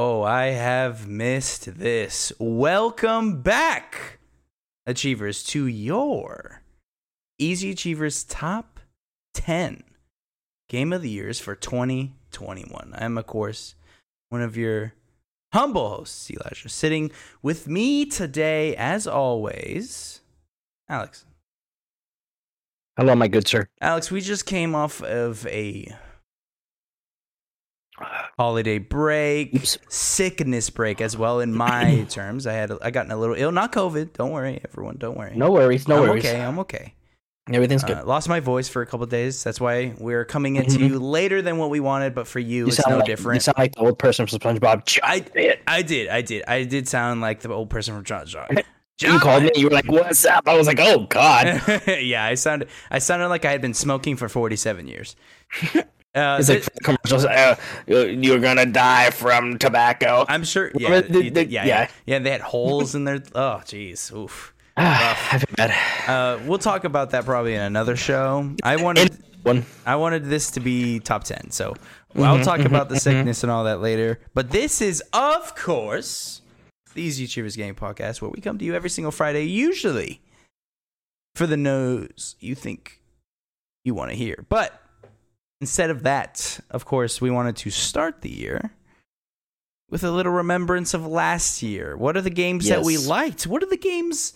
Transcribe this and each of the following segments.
Oh, I have missed this. Welcome back, Achievers, to your Easy Achievers Top 10 Game of the Years for 2021. I am, of course, one of your humble hosts, Elijah, sitting with me today, as always, Alex. Hello, my good sir. Alex, we just came off of a holiday break, Oops. sickness break as well. In my terms, I had I gotten a little ill, not COVID. Don't worry, everyone. Don't worry. No worries, no I'm worries. okay. I'm okay. Everything's good. Uh, lost my voice for a couple days. That's why we're coming into you later than what we wanted. But for you, you it's no like, different. You sound like the old person from SpongeBob. I did. I did. I did. I did sound like the old person from John John. You called me. You were like, "What's up?" I was like, "Oh God." yeah, I sounded I sounded like I had been smoking for 47 years. Uh, It's like th- commercials. Uh, you're gonna die from tobacco. I'm sure. Yeah, the- the- yeah, yeah, yeah. yeah. They had holes in their. Oh, jeez. Oof. I feel bad. Uh, we'll talk about that probably in another show. I wanted And one. I wanted this to be top ten, so well, I'll talk about the sickness and all that later. But this is, of course, the Easy Achievers Game Podcast, where we come to you every single Friday, usually for the news you think you want to hear. But instead of that, of course, we wanted to start the year with a little remembrance of last year. What are the games that we liked? What are the games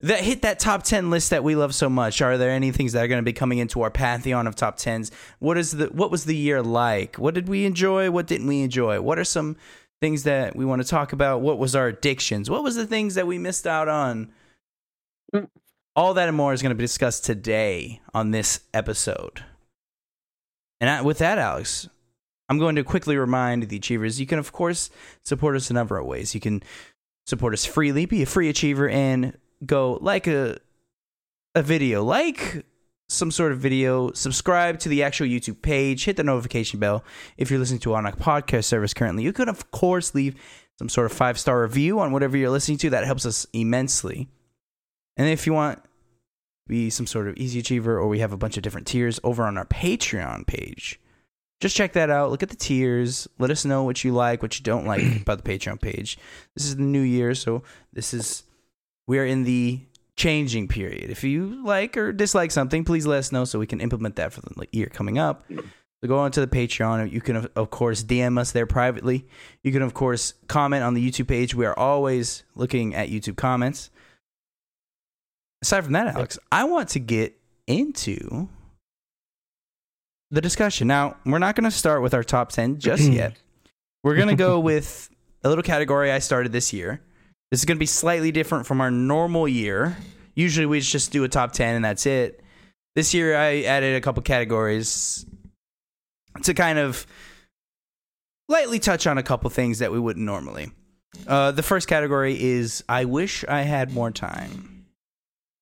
that hit that top 10 list that we love so much? Are there any things that are going to be coming into our pantheon of top 10s? What is the what was the year like? What did we enjoy? What didn't we enjoy? What are some things that we want to talk about? What was our addictions? What was the things that we missed out on? Mm. All that and more is going to be discussed today on this episode. And with that, Alex, I'm going to quickly remind the achievers you can, of course, support us in a number of ways. You can support us freely, be a free achiever, and go like a a video, like some sort of video, subscribe to the actual YouTube page, hit the notification bell. If you're listening to on a podcast service currently, you could of course leave some sort of five star review on whatever you're listening to. That helps us immensely. And if you want be some sort of easy achiever, or we have a bunch of different tiers over on our Patreon page. Just check that out. Look at the tiers. Let us know what you like, what you don't like about the Patreon page. This is the new year, so this is we are in the changing period. If you like or dislike something, please let us know so we can implement that for the year coming up. So go on to the Patreon. You can of- of course DM us there privately. You can of course comment on the YouTube page. We are always looking at YouTube comments. Aside from that, Alex, I want to get into the discussion. Now, we're not going to start with our top 10 just yet. We're going to go with a little category I started this year. This is going to be slightly different from our normal year. Usually we just do a top 10 and that's it. This year I added a couple categories to kind of lightly touch on a couple things that we wouldn't normally. Uh, the first category is I wish I had more time.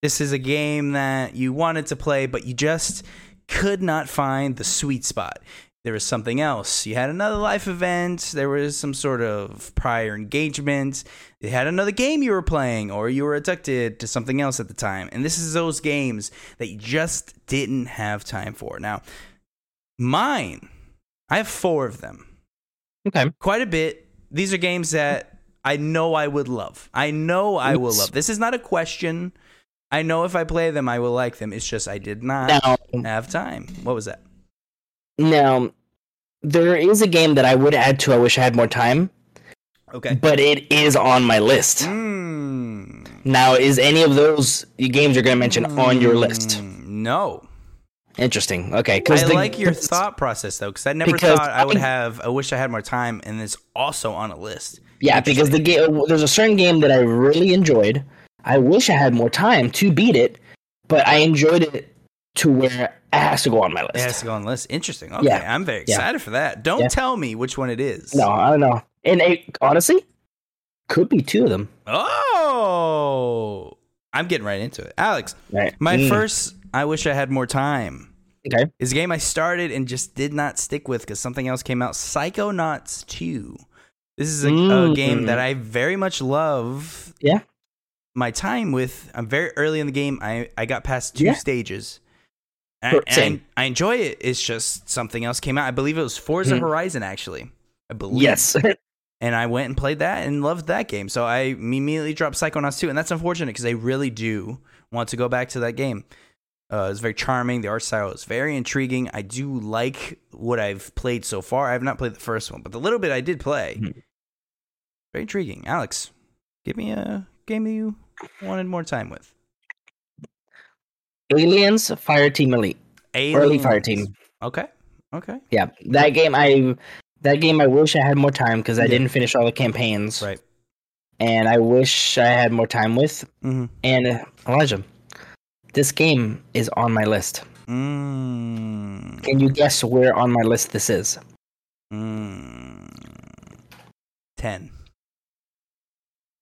This is a game that you wanted to play, but you just could not find the sweet spot. There was something else. You had another life event. There was some sort of prior engagement. You had another game you were playing, or you were addicted to something else at the time. And this is those games that you just didn't have time for. Now, mine, I have four of them Okay. quite a bit. These are games that I know I would love. I know I will love. This is not a question. I know if I play them, I will like them. It's just I did not Now, have time. What was that? now, there is a game that I would add to. I wish I had more time, Okay. but it is on my list. Mm. Now, is any of those games you're gonna mention on your list? Mm, No. Interesting. Okay, I because like your thought process though, because I never Because thought I would have. I wish I had more time, and it's also on a list. Yeah, because the game there's a certain game that I really enjoyed. I wish I had more time to beat it, but I enjoyed it to where it has to go on my list. It has to go on the list. Interesting. Okay, Yeah. I'm very Yeah. excited for that. Don't Yeah. tell me which one it is. No, I don't know. And it, honestly, could be two of them. Oh, I'm getting right into it, Alex. Right. My Mm, first, I wish I had more time. Okay. Is a game I started and just did not stick with because something else came out. Psychonauts 2. This is a, a Mm. game that I very much love. Yeah. My time with. I'm very early in the game. I, I got past two Yeah. stages. And, and. I enjoy it. It's just something else came out. I believe it was Forza Mhm. Horizon, actually. I believe. Yes. and I went and played that and loved that game. So I immediately dropped Psychonauts 2, and that's unfortunate because I really do want to go back to that game. Uh, it's very charming. The art style is very intriguing. I do like what I've played so far. I have not played the first one, but the little bit I did play, Mhm. very intriguing. Alex, give me a game that you wanted more time with. Aliens Fire Team Elite. Early Fire Team. Okay. Okay. Yeah, that game I that game I wish I had more time because I Yeah. didn't finish all the campaigns, Right. and I wish I had more time with. Mm-hmm. And uh, Elijah, this game is on my list. Mm. Can you guess where on my list this is? Mm. Ten.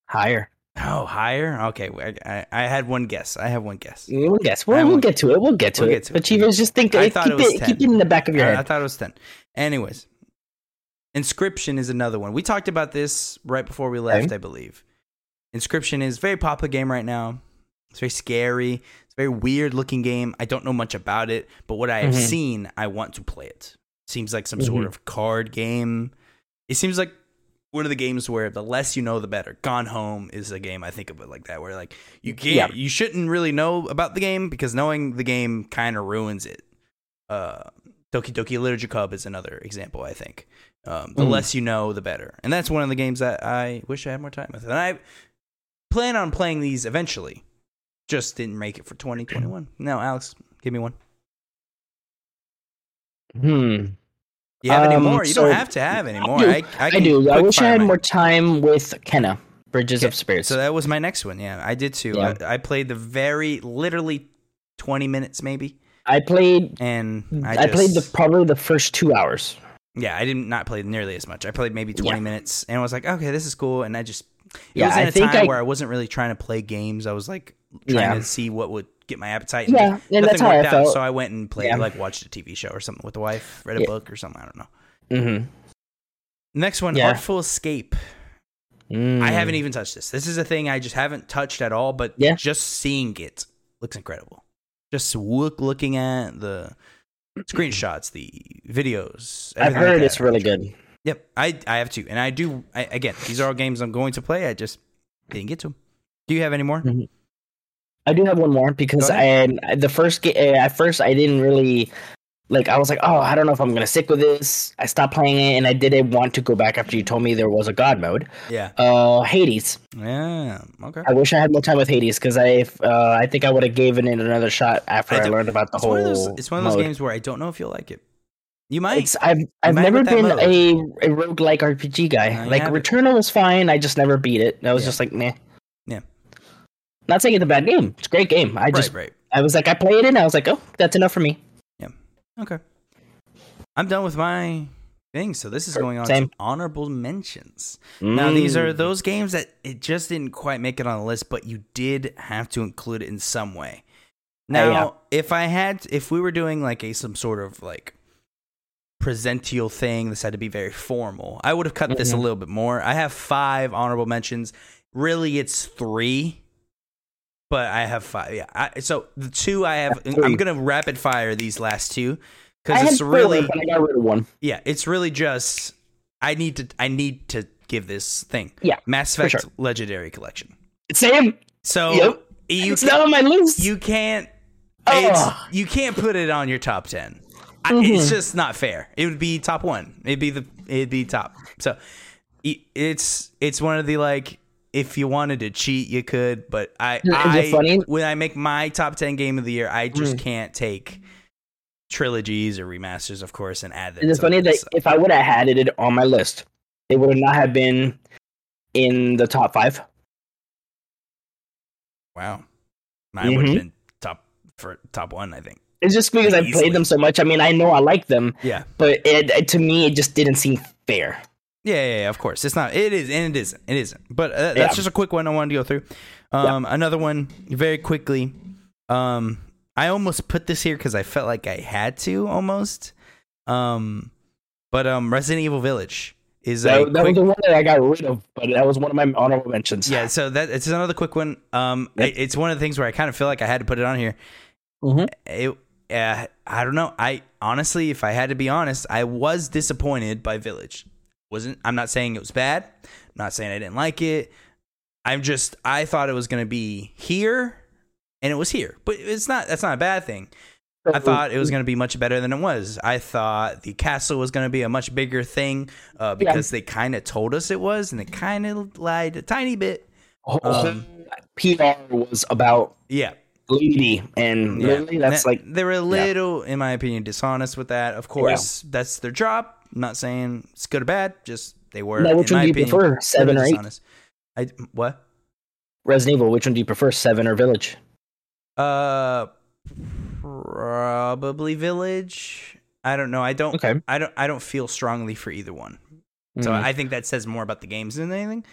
Higher. Oh, higher. Okay. I, I, had one guess. I have one guess. We'll guess. We'll, we'll get to it. We'll get to we'll it. get to it. Achievers, just think. I keep thought it was it, 10. keep it in the back of your I, I thought it was 10. Anyways, Inscryption is another one. We talked about this right before we left, Okay. I believe. Inscryption is a very popular game right now. It's very scary. It's a very weird looking game. I don't know much about it, but what I have Mhm. seen, I want to play it. Seems like some sort Mhm. of card game. It seems like one of the games where the less you know, the better. Gone Home is a game I think of it like that, where like you can't, Yeah. you shouldn't really know about the game because knowing the game kind of ruins it. Uh, Doki Doki Literature Club is another example. I think um, the Mm. less you know, the better, and that's one of the games that I wish I had more time with. And I plan on playing these eventually. Just didn't make it for 2021. No, Alex, give me one. Hmm. You have any Um, more? You so- don't have to have any more. I, I, I, do. I wish I had more time with Kena, Bridges Okay, of Spirits. So that was my next one. Yeah, I did too. Yeah. I, I played the very literally 20 minutes maybe, I played. and I, I, played the probably the first two hours. Yeah, I didn't not play nearly as much. I played maybe 20 Yeah. minutes and I was like, okay, this is cool. And I just, it Yeah, was in I a time I- where I wasn't really trying to play games. I was like trying to see what would get my appetite. And Yeah, and that's nothing worked out. felt. So I went and played, Yeah. like watched a TV show or something with the wife, read a Yeah. book or something. I don't know. Mm-hmm. Next one, Yeah. Artful Escape. I haven't even touched this. This is a thing I just haven't touched at all, but Yeah. just seeing it looks incredible. Just look, looking at the screenshots, the videos. I've everything like heard that. it's really good. Yep, I I have two, and I do. I, again, these are all games I'm going to play. I just didn't get to them. Do you have any more? Mhm. I do have one more because I the first ga- uh, at first I didn't really like I was like oh I don't know if I'm gonna stick with this. I stopped playing it and I didn't want to go back after you told me there was a God mode. Yeah. Uh, Hades. Yeah. Okay. I wish I had more time with Hades because I uh, I think I would have given it another shot after I I, learned about the It's whole. one those. It's one of those mode. games where I don't know if you'll like it. You might. It's I've I've might never been mode. a a roguelike RPG guy. No, like. Returnal was fine. I just never beat it. I was Yeah. just like meh. Not saying it's a bad game. It's a great game. I just right. Right. I was like I played it and I was like oh that's enough for me. Yeah. Okay. I'm done with my thing. So this is going on Same. to honorable mentions. Now these are Mm. those games that it just didn't quite make it on the list, but you did have to include it in some way. Now, yeah. if I had, if we were doing like a some sort of like presential thing, this had to be very formal. I would have cut this a Mhm. little bit more. I have five honorable mentions. Really, it's three, but I have five. Yeah. I, so the two I have, I'm gonna rapid fire these last two because it's really I got rid of one. yeah, it's really just I need to I need to give this thing. Yeah, Mass Effect sure. Legendary Collection. Same. So Yep. you it's not on my list. you can't it's, you can't put it on your top 10. I, Mhm. it's just not fair. It would be top 1. It'd be the it'd be top. So it's it's one of the like if you wanted to cheat you could, but I I when I make my top 10 game of the year, I just Mm. can't take trilogies or remasters of course and add them. It's funny that if I would have had it on my list, it would not have been in the top five. Wow. Mine would have Mhm. been top for top one, I think. It's just because I've played them so much. I mean, I know I like them, Yeah. but it, it to me it just didn't seem fair. Yeah, yeah, yeah, of course. It's not. It is, and it isn't. It isn't. But uh, that's Yeah. just a quick one I wanted to go through. Um, Another one, very quickly. Um, I almost put this here because I felt like I had to almost. Um, but um, Resident Evil Village is a That, that quick, was the one that I got rid of, but that was one of my honorable mentions. yeah. So that it's another quick one. Um, Yep. it- it's one of the things where I kind of feel like I had to put it on here. Mhm. it uh, I don't know. I honestly, if I had to be honest, I was disappointed by Village. Wasn't. I'm not saying it was bad. I'm not saying I didn't like it. I'm just I thought it was going to be here, and it was here. But it's not. That's not a bad thing. I thought it was going to be much better than it was. I thought the castle was going to be a much bigger thing uh, because they kind of told us it was, and they kind of lied a tiny bit. Um, PR was about Yeah, Lady, and yeah. really, that's That- like they were a little, in my opinion, dishonest with that. Of course, that's their job. I'm not saying it's good or bad. Just they were. Now, which in one my do you opinion, prefer, seven or eight? dishonest. I what? Resident Evil. Which one do you prefer, Seven or Village? Uh, probably Village. I don't know. I don't. Okay. I don't. I don't feel strongly for either one. So Mhm. I think that says more about the games than anything.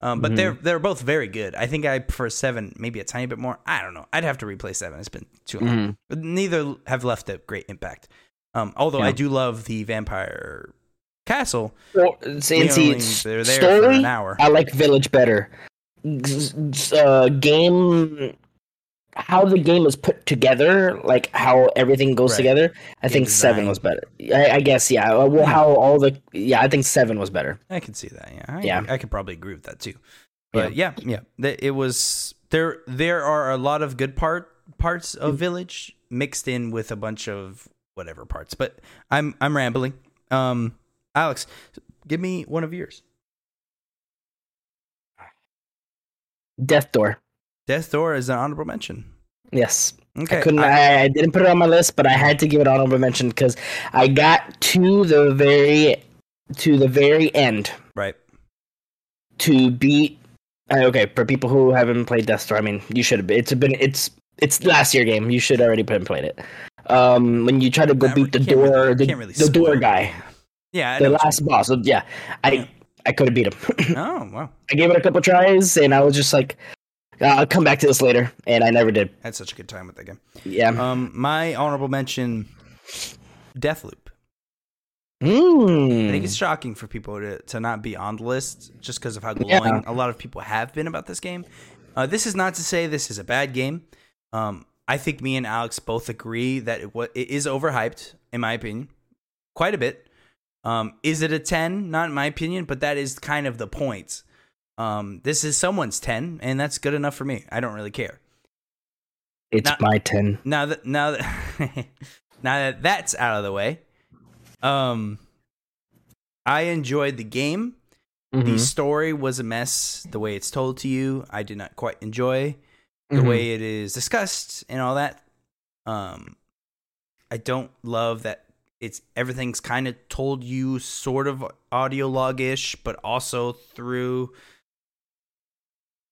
Um, but Mhm. they're they're both very good. I think I prefer seven, maybe a tiny bit more. I don't know. I'd have to replay seven. It's been too long. Mhm. But neither have left a great impact. Um, although I do love the vampire castle. Well, see, see, only- they're there for story, an hour. I like Village better. G- g- Uh, game, how the game is put together, like how everything goes Right. together. I Game think seven was better. I, I guess, yeah. Well, how all the, yeah, I think seven was better. I can see that. Yeah, I, Yeah. I could probably agree with that too. But yeah, yeah, Th- it was there. There are a lot of good part parts of Village mixed in with a bunch of whatever parts. But I'm I'm rambling. Um, Alex, give me one of yours. Death Door. Death Door is an honorable mention. Yes. Okay, I couldn't. I- I, didn't put it on my list, but I had to give it honorable mention because I got to the very, to the very end right. to beat. Okay, for people who haven't played Death Door, I mean, you should have. It's been it's it's last year game. You should already and played it. Um, when you try to go Not beat the door, really- the, really the door guy, Yeah, I the know what you last boss. So, yeah, I Yeah. I could have beat him. Oh wow, I gave it a couple tries, and I was just like, uh, I'll come back to this later, and I never did. I had such a good time with that game. Yeah. Um, my honorable mention, Deathloop. Mm. I think it's shocking for people to, to not be on the list just because of how glowing Yeah. a lot of people have been about this game. Uh, this is not to say this is a bad game. Um, I think me and Alex both agree that it, it is overhyped, in my opinion, quite a bit. Um, is it a 10? Not in my opinion, but that is kind of the point. Um, this is someone's 10, and that's good enough for me. I don't really care. It's Not- my ten. Now that now that now that that's out of the way, um, I enjoyed the game. The Mhm. story was a mess. The way it's told to you, I did not quite enjoy the Mhm. way it is discussed and all that. Um, I don't love that it's everything's kind of told you sort of audio log ish, but also through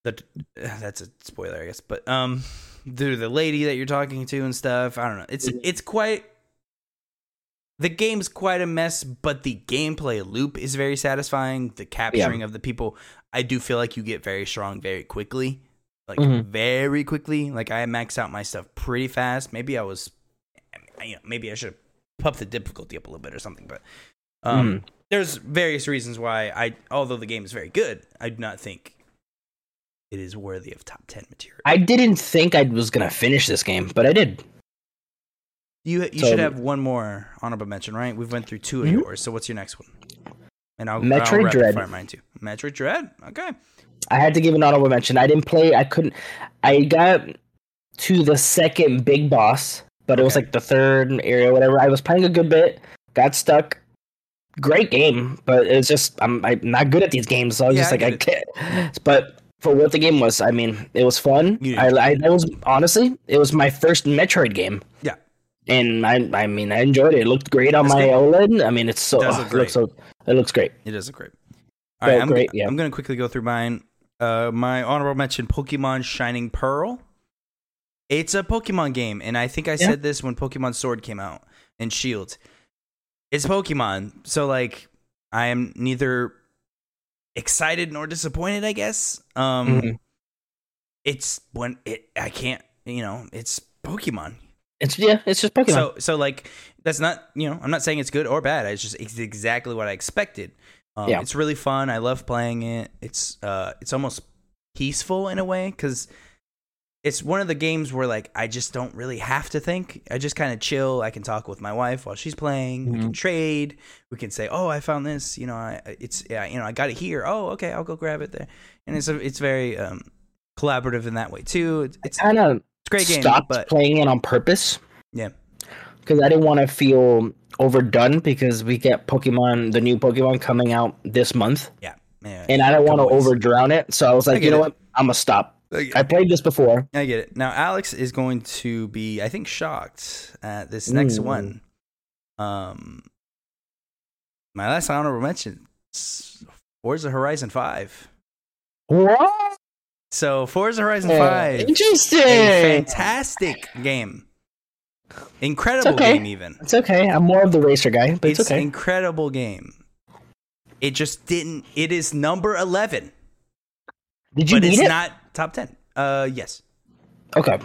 the that's a spoiler, I guess. But um, through the lady that you're talking to and stuff. I don't know. It's Mhm. it's quite. The game's quite a mess, but the gameplay loop is very satisfying. The capturing of the people, I do feel like you get very strong very quickly, like Mhm. very quickly. Like I max out my stuff pretty fast. Maybe I was, you know, maybe I should pump the difficulty up a little bit or something. But um, Mhm. there's various reasons why I, although the game is very good, I do not think it is worthy of top ten material. I didn't think I was gonna finish this game, but I did. You you So- should have one more honorable mention, right? We've went through 2 of Mhm. yours. So what's your next one? And I'll Metroid I'll Dread. mine too. Metroid Dread. Okay. I had to give an honorable mention. I didn't play. I couldn't. I got to the second big boss, but it was Okay. like the third area, whatever. I was playing a good bit, got stuck. Great game, but it's just I'm, I'm not good at these games, so I was Yeah, just like I can't. But for what the game was, I mean, it was fun. You I, I that was honestly, it was my first Metroid game. Yeah. And I, I mean, I enjoyed it. It looked great on That's my. OLED. I mean, it's so, It oh, it looks so, it looks great. It is a great. All right, I'm, great, yeah. I'm going to quickly go through mine. Uh, my honorable mention: Pokemon Shining Pearl. It's a Pokemon game, and I think I Yeah. said this when Pokemon Sword came out and Shield. It's Pokemon, so like I am neither excited nor disappointed. I guess. Um, Mhm. it's when it. I can't. You know, it's Pokemon. It's yeah, it's just Pokemon. So so like that's not you know I'm not saying it's good or bad. It's just it's exactly what I expected. Um, Yeah. It's really fun. I love playing it. It's uh it's almost peaceful in a way because it's one of the games where like I just don't really have to think. I just kind of chill. I can talk with my wife while she's playing. We Mm-hmm. can trade. We can say, "Oh, I found this." You know, I, it's yeah, you know, I got it here. Oh, okay, I'll go grab it there. And it's a, it's very um, collaborative in that way too. It's it's, Kind of it's great game, stopped but playing it on purpose yeah, because I didn't want to feel overdone because we get Pokemon, the new Pokemon coming out this month, yeah, yeah. and I don't want to Couple weeks. over drown it. So I was like, get you know it. what? I'm gonna stop. I I played this before. I get it. Now Alex is going to be, I think, shocked at this next Ooh. one. Um, my last honorable mention, Forza Horizon Five. What? So Forza Horizon Five, a Interesting. fantastic game, incredible okay. game. Even It's okay. I'm more of the racer guy, but it's, it's okay. incredible game. It just didn't. It is number eleven, Did you but beat it's it? not top ten. Uh, yes. okay.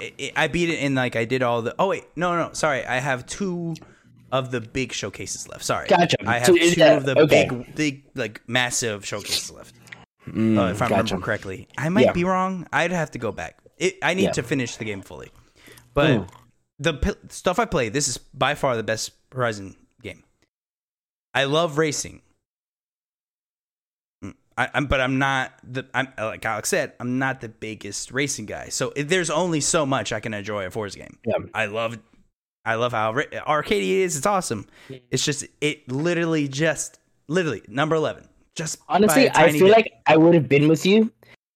it, it- I beat it in like I did all the. Oh wait, no, no, sorry. I have two of the big showcases left. Sorry, Gotcha. I have So two that- of the okay. big, big, like massive showcases left. Mm, uh, if I gotcha. remember correctly, I might Yeah. be wrong. I'd have to go back. It, I need Yeah. to finish the game fully. But Mm. the p- stuff I play, this is by far the best Horizon game. I love racing. Mm, I, I'm, but I'm not the. I'm like Alex said. I'm not the biggest racing guy. So if there's only so much I can enjoy a Forza game. Yeah. I love, I love how ra- arcade it is. It's awesome. It's just it literally just literally number eleven. Just Honestly, I feel bit. like I would have been with you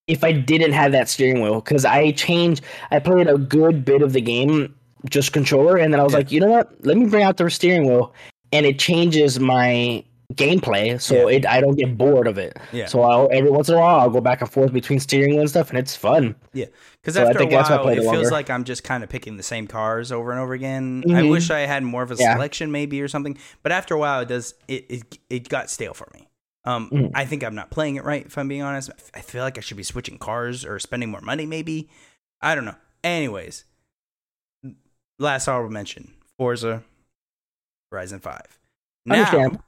if I didn't have that steering wheel because I changed. I played a good bit of the game just controller, and then I was Yeah. like, you know what? Let me bring out the steering wheel, and it changes my gameplay, so Yeah. it I don't get bored of it. Yeah. So I'll, every once in a while, I'll go back and forth between steering wheel and stuff, and it's fun. Yeah, because So I after a I while, it it feels like I'm just kind of picking the same cars over and over again. I Mhm. wish I had more of a Yeah. selection, maybe or something. But after a while, it does it it, it got stale for me. Um, Mhm. I think I'm not playing it right. If I'm being honest, I feel like I should be switching cars or spending more money. Maybe I don't know. Anyways, last honorable mention: Forza Horizon Five. Now, Understand.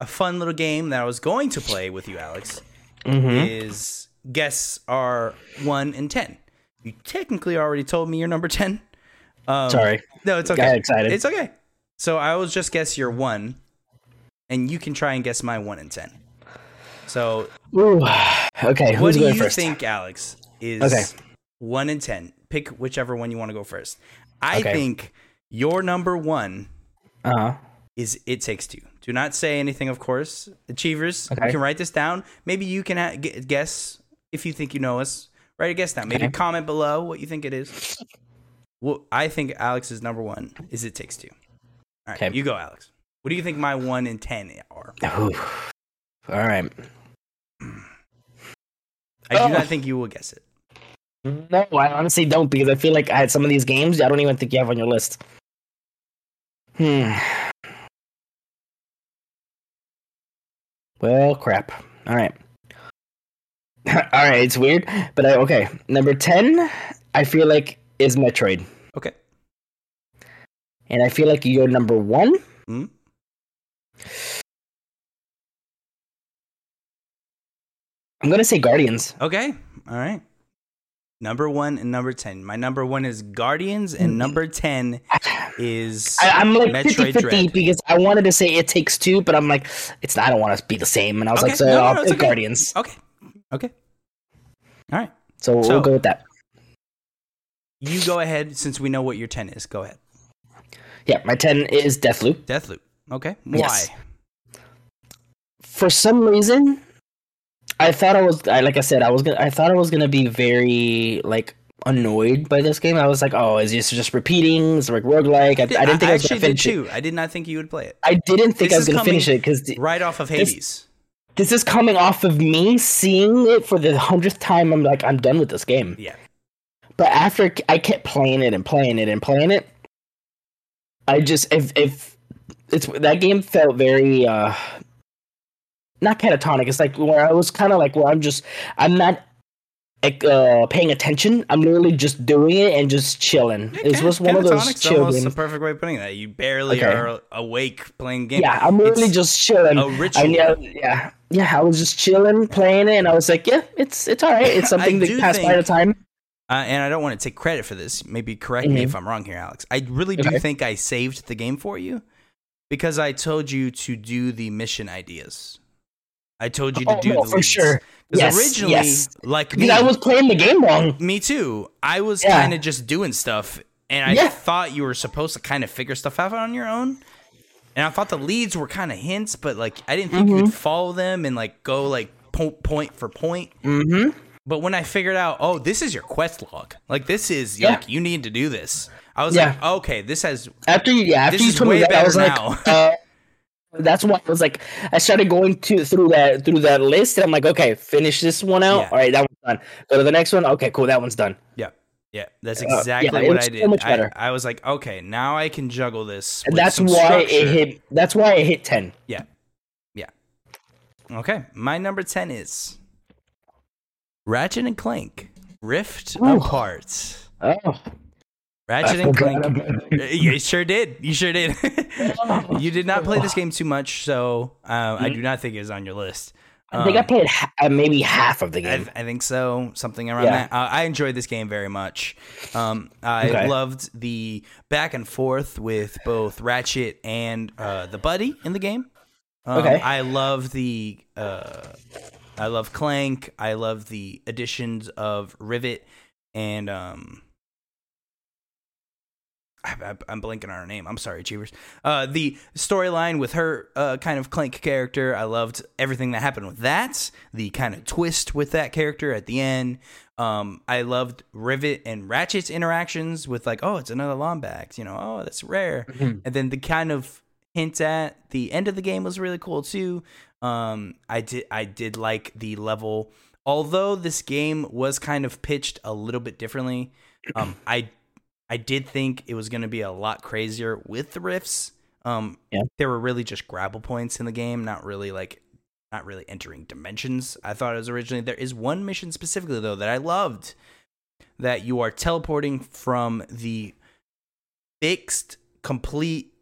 a fun little game that I was going to play with you, Alex hmm is guess are one and ten. You technically already told me you're number ten. Um, Sorry, no, it's got okay. excited. It's okay. So I will just guess your one, and you can try and guess my one and ten. So Ooh. Okay, what do you first? think, Alex? Is Okay. one and ten? Pick whichever one you want to go first. I Okay. think your number one Uh huh. is It Takes Two. Do not say anything, of course. Achievers, Okay. you can write this down. Maybe you can ha- guess if you think you know us. Write a guess down. Maybe Okay. comment below what you think it is. Well, I think Alex's number one is It Takes Two. All right, Okay. you go, Alex. What do you think my one and ten are? Ooh. All right. I do Oh. not think you will guess it. No, I honestly don't because I feel like I had some of these games I don't even think you have on your list. Hmm. Well, crap. All right. All right, it's weird, but I, okay. Number 10, I feel like is Metroid. Okay. And I feel like you're number 1. Hmm? I'm going to say Guardians. Okay. All right. Number one and number ten. My number one is Guardians, and mm-hmm. number ten is I, I'm like Metroid 50 50 Dread. because I wanted to say it takes two, but I'm like, it's not, I don't want to be the same. And I was Okay, like, so no, no, I'll no, pick okay. Guardians. Okay. Okay. All right. So, So- we'll go with that. You go ahead since we know what your 10 is. Go ahead. Yeah, my 10 is Deathloop. Deathloop. Okay. Why? Yes. For some reason, I thought I was I, like I said, I was gonna I thought I was gonna be very like annoyed by this game. I was like, oh, is this just repeating? It's like roguelike. I, I didn't think I, was actually gonna did finish it. too. I did not think you would play it. I didn't think This I was gonna finish it because Right off of This- Hades. this is coming off of me seeing it for the hundredth time. I'm like, I'm done with this game. Yeah. But after I kept playing it and playing it and playing it, I just if if it's that game felt very uh not catatonic. It's like where I was kind of like where I'm just I'm not like, uh paying attention. I'm literally just doing it and just chilling. Yeah, It was one of those chill almost games. the perfect way of putting that. You barely Okay. are awake playing games. Yeah, I'm literally It's just chilling. a ritual. know, yeah, yeah. I was just chilling, playing it, and I was like, yeah, it's it's all right. It's something I to do pass by the time. uh, and I don't want to take credit for this. Maybe correct me Mhm. if I'm wrong here, Alex. I really do Okay. think I saved the game for you because I told you to do the mission ideas. I told you to Oh, do no, the for leads. sure. Yes, originally, yes. like me, I was playing the game wrong. me too. I was Yeah. kind of just doing stuff, and I Yeah. thought you were supposed to kind of figure stuff out on your own. And I thought the leads were kind of hints, but like I didn't think you Mm-hmm. would follow them and like go like po- point for point. Mm-hmm. But when I figured out, oh, this is your quest log. Like this is Yeah. like you need to do this. I was like, okay, this has After you, yeah, after you told me that, I was like, uh, that's why I was like, I started going to through that through that list, and I'm like, okay, finish this one out. Yeah. All right, that one's done. Go to the next one. Okay, cool, that one's done. yeah, yeah. That's Uh, yeah, exactly what I so did. much I, better. I was like, okay, now I can juggle this. And that's why it hit. That's why it hit ten. Yeah. Yeah. Okay. My number 10 is Ratchet and Clank Rift Ooh. Apart. Oh, Ratchet and Clank. You sure did. You sure did. you did not play this game too much, so uh, I do not think it is on your list. I think I Um, played ha- uh, maybe half of the I, game. I think so, something around Yeah. that. Uh, I enjoyed this game very much. Um, I Okay. loved the back and forth with both Ratchet and uh, the buddy in the game. Um, Okay. I love the uh, I love Clank. I love the additions of Rivet and um. I, I'm blanking on her name. I'm sorry, Cheevers. Uh, the storyline with her uh, kind of Clank character, I loved everything that happened with that. The kind of twist with that character at the end. Um, I loved Rivet and Ratchet's interactions with like, oh, it's another Lombax, you know, oh, that's rare. Mhm. And then the kind of hint at the end of the game was really cool too. Um, I did I did like the level, although this game was kind of pitched a little bit differently. Um, I I did think it was going to be a lot crazier with the rifts. Um, Yeah. there were really just grapple points in the game, not really like not really entering dimensions. I thought it was originally. There is one mission specifically though that I loved that you are teleporting from the fixed complete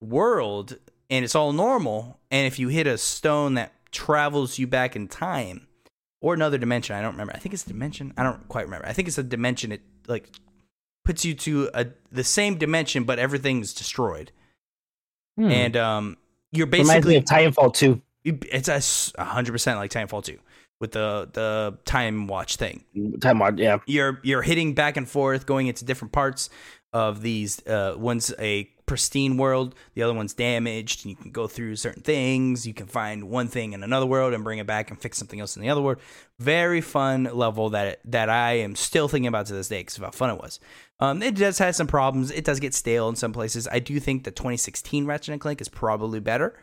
world and it's all normal and if you hit a stone that travels you back in time or another dimension i don't remember i think it's a dimension i don't quite remember i think it's a dimension it like puts you to a the same dimension but everything's destroyed Hmm. and um you're Reminds me basically of Titanfall 2. it's a hundred percent like Titanfall 2 with the the time watch thing Time out, yeah. you're you're hitting back and forth, going into different parts of these. Uh, one's a pristine world, the other one's damaged. And you can go through certain things. You can find one thing in another world and bring it back and fix something else in the other world. Very fun level that that I am still thinking about to this day because of how fun it was. Um, it does have some problems. It does get stale in some places. I do think the 2016 Ratchet and Clank is probably better,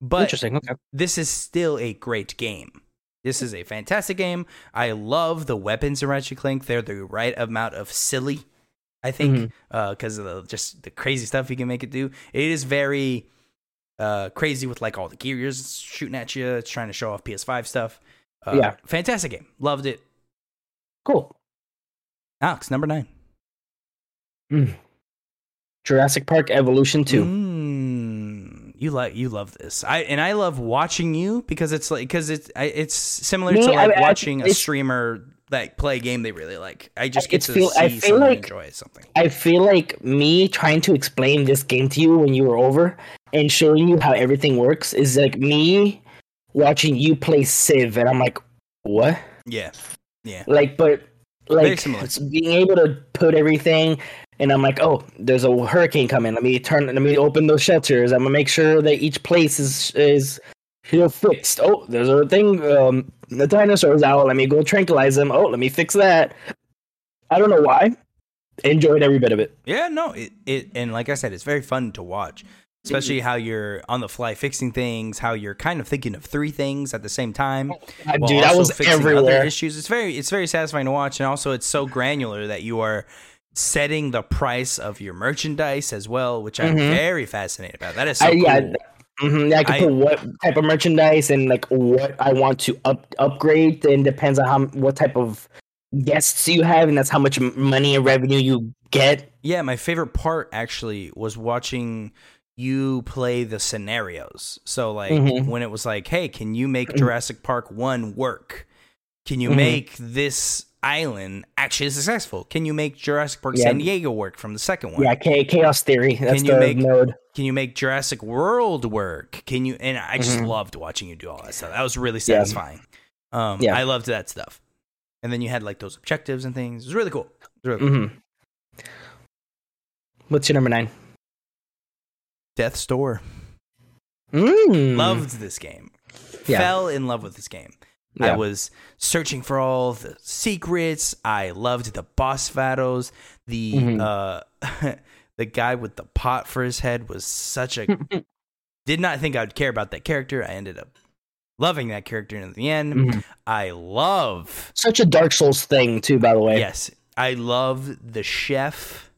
but Interesting. Okay. this is still a great game. This is a fantastic game. I love the weapons in Ratchet and Clank. They're the right amount of silly, I think, because of the, just the crazy stuff you can make it do. It is very uh, crazy with like all the gear you're shooting at you. It's trying to show off PS5 stuff. Uh, Yeah. fantastic game. Loved it. Cool. Alex, number nine. Jurassic Park Evolution 2. Mm, you like you love this. I and I love watching you because it's like because it's I, it's similar Me, to like I- I- watching a streamer like play a game they really like. I just get to feel- see I feel like- enjoy something. I feel like me trying to explain this game to you when you were over and showing you how everything works is like me watching you play Civ, and I'm like, what? Yeah, yeah, Like, but like it's being able to put everything, and I'm like, oh, there's a hurricane coming. Let me turn. Let me open those shelters. I'm gonna make sure that each place is is you know fixed. Oh, there's a thing. Um, the dinosaurs out. Let me go tranquilize them. Oh, let me fix that. I don't know why. Enjoyed every bit of it. yeah. No, it, it and like I said, it's very fun to watch. Especially how you're on the fly fixing things, how you're kind of thinking of three things at the same time. Uh, while Dude, that also was fixing everywhere. Other issues. It's very it's very satisfying to watch, and also it's so granular that you are setting the price of your merchandise as well, which I'm Mhm. very fascinated about. That is so I, cool. yeah, hmm yeah, I can I- put what type of merchandise and like what I want to up upgrade. Then depends on how what type of guests you have, and that's how much money and revenue you get. Yeah, my favorite part actually was watching you play the scenarios. So like Mhm. when it was like, "Hey, can you make Jurassic Park 1 work? Can you Mhm. make this island actually successful? Can you make Jurassic Park Yeah. San Diego work from the second one? Yeah, Cha- Chaos Theory. That's Can you the make- node. Can you make Jurassic World work? Can you? And I just Mhm. loved watching you do all that stuff. That was really Yeah. satisfying. Um, Yeah. I loved that stuff. And then you had like those objectives and things. It was really cool. Was really cool. hmm What's your number nine? Death's Door. Mm. Loved this game. Yeah. Fell in love with this game. I was searching for all the secrets. I loved the boss battles. The Mhm. uh the guy with the pot for his head was such a did not think I'd care about that character. I ended up loving that character in the end. Mhm. I love Such a Dark Souls thing too, by the way. yes, I love the chef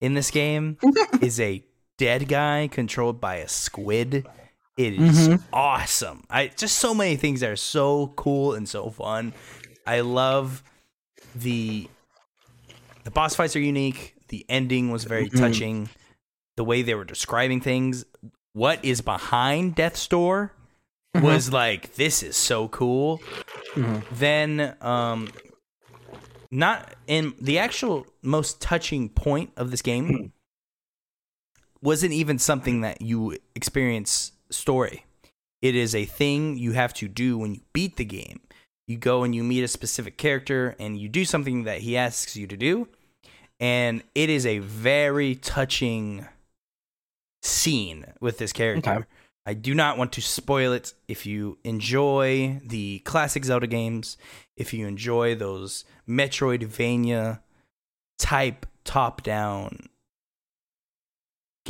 in this game is a dead guy controlled by a squid. It is Mhm. awesome. I just so many things that are so cool and so fun. I love the the boss fights are unique. The ending was very Mhm. touching. The way they were describing things, what is behind Death's Door was like this is so cool. Mhm. Then um not in the actual most touching point of this game wasn't even something that you experience story. It is a thing you have to do when you beat the game. You go and you meet a specific character and you do something that he asks you to do. And it is a very touching scene with this character. Okay. I do not want to spoil it. If you enjoy the classic Zelda games, if you enjoy those Metroidvania type top down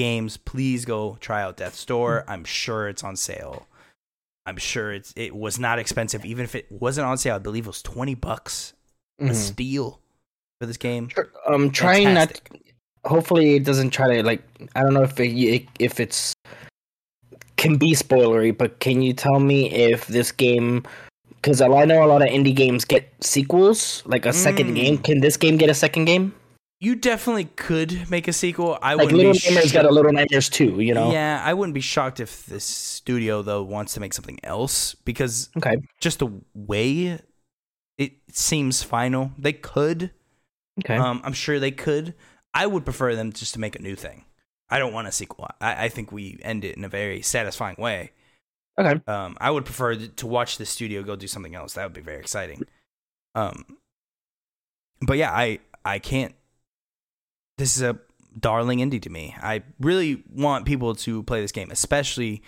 games, please go try out Death's Door. I'm sure it's on sale. I'm sure it's it was not expensive. Even if it wasn't on sale, I believe it was twenty bucks a Mhm. steal for this game. Sure. Um, trying Fantastic. not. Hopefully, it doesn't try to like. I don't know if it, if it's can be spoilery, but can you tell me if this game? Because I know a lot of indie games get sequels, like a second Mm. game. Can this game get a second game? You definitely could make a sequel. I Like wouldn't Little Nightmares got a Little Nightmares 2. You know. Yeah, I wouldn't be shocked if this studio though wants to make something else because Okay. just the way it seems final, they could. Okay. Um, I'm sure they could. I would prefer them just to make a new thing. I don't want a sequel. I, I think we end it in a very satisfying way. okay. Um, I would prefer to watch the studio go do something else. That would be very exciting. Um, but yeah, I I can't. This is a darling indie to me. I really want people to play this game, especially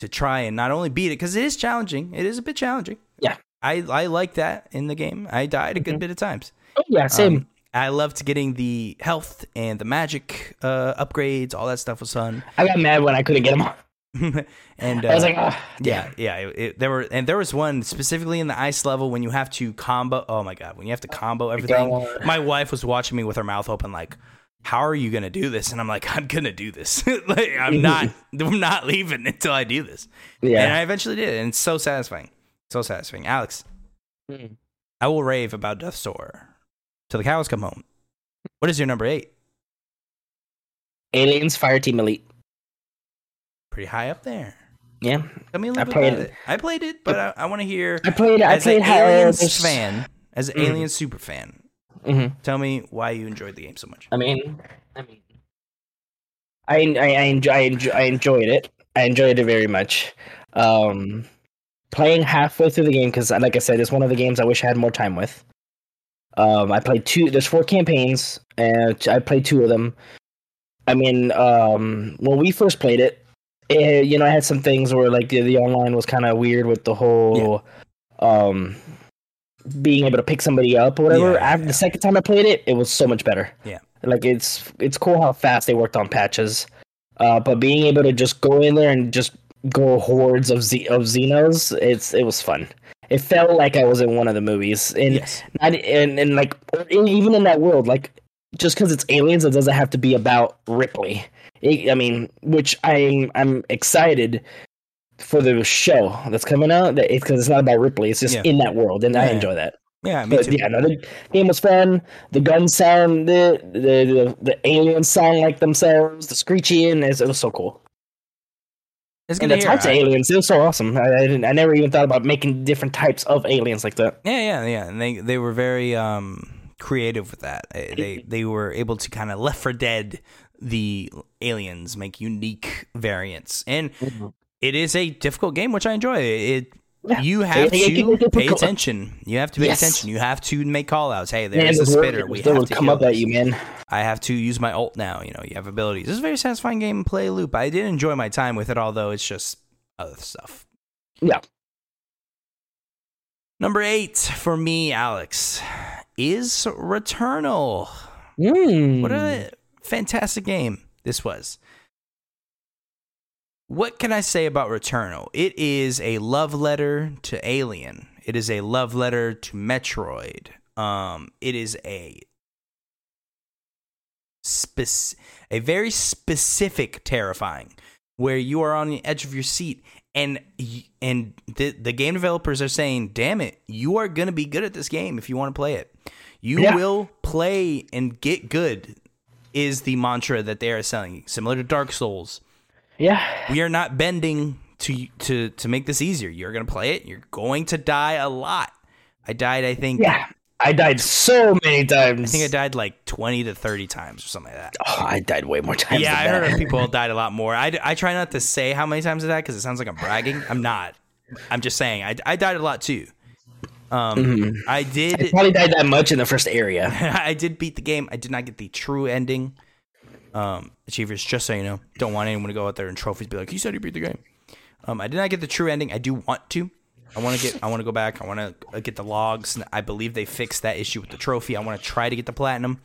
to try and not only beat it because it is challenging. It is a bit challenging. Yeah. I I like that in the game. I died a good Mhm. bit of times. Oh, yeah. Same. Um, I loved getting the health and the magic uh, upgrades. All that stuff was fun. I got mad when I couldn't get them. and uh, I was like, ah, yeah, yeah. It, it- there were and there was one specifically in the ice level when you have to combo. Oh my god, when you have to combo everything. My wife was watching me with her mouth open, like, "How are you gonna do this?" And I'm like, "I'm gonna do this. like, I'm not. I'm not leaving until I do this." Yeah. And I eventually did, and it's so satisfying. So satisfying, Alex. Mm. I will rave about Death's Door till the cows come home. What is your number eight? Aliens Fire Team Elite. Pretty high up there. Yeah. Tell me a I little bit played about it. I played it, but I, I want to hear I played. it. I as played an Aliens fan, as an Mhm. Alien super fan. Mhm. Tell me why you enjoyed the game so much. I mean, I mean, I I, I, enjoy, I, enjoy, I enjoyed it. I enjoyed it very much. Um, playing halfway through the game because, like I said, it's one of the games I wish I had more time with. Um, I played two. There's four campaigns, and I played two of them. I mean, um, when we first played it, it you know, I had some things where like the, the online was kind of weird with the whole, um, being able to pick somebody up or whatever. Yeah, After yeah. the second time I played it, it was so much better. Yeah. Like it's it's cool how fast they worked on patches, uh, but being able to just go in there and just go hordes of Z- of Xenos, it's it was fun. It felt like I was in one of the movies, and yes. not and, and like even in that world, like just because it's aliens, it doesn't have to be about Ripley. It- I mean, which I'm I'm excited for the show that's coming out. That it's because it's not about Ripley. It's just Yeah. in that world, and I enjoy that. Yeah, me But too. yeah, no, the game was fun. The gun sound the the the, the aliens sound like themselves. The screeching is it was so cool. It's And gonna the hear. types of aliens, it was so awesome. I, I didn't. I never even thought about making different types of aliens like that. Yeah, yeah, yeah. And they they were very um creative with that. They they, they were able to kind of Left for Dead the aliens, make unique variants, and it is a difficult game, which I enjoy. It Yeah. you have to pay attention. You have to pay Yes. attention. You have to make call outs. Hey, Man, there's a those spitter. We have to come kill up at you, man. I have to use my ult now. You know, you have abilities. This is a very satisfying game play loop. I did enjoy my time with it, although it's just other stuff. Yeah. Number eight for me, Alex, is Returnal. Mm. What a fantastic game this was. What can I say about Returnal? It is a love letter to Alien. It is a love letter to Metroid. Um, it is a spec- a very specific terrifying where you are on the edge of your seat and and the the game developers are saying, "Damn it, you are going to be good at this game if you want to play it. You Yeah. will play and get good." Is the mantra that they are selling, similar to Dark Souls. Yeah. We are not bending to to to make this easier. You're going to play it. You're going to die a lot. I died. I think. Yeah. I died so many times. I think I died like twenty to thirty times or something like that. Oh, I died way more times. Yeah, I heard that. of people died a lot more. I, I try not to say how many times I died because it sounds like I'm bragging. I'm not. I'm just saying I, I died a lot too. Um, Mhm. I I did probably died that much in the first area. I did beat the game. I did not get the true ending. Um, achievers, just so you know, don't want anyone to go out there and trophies be like, "You said you beat the game." Um, I did not get the true ending. I do want to. I want to get. I want to go back. I want to get the logs. I believe they fixed that issue with the trophy. I want to try to get the platinum.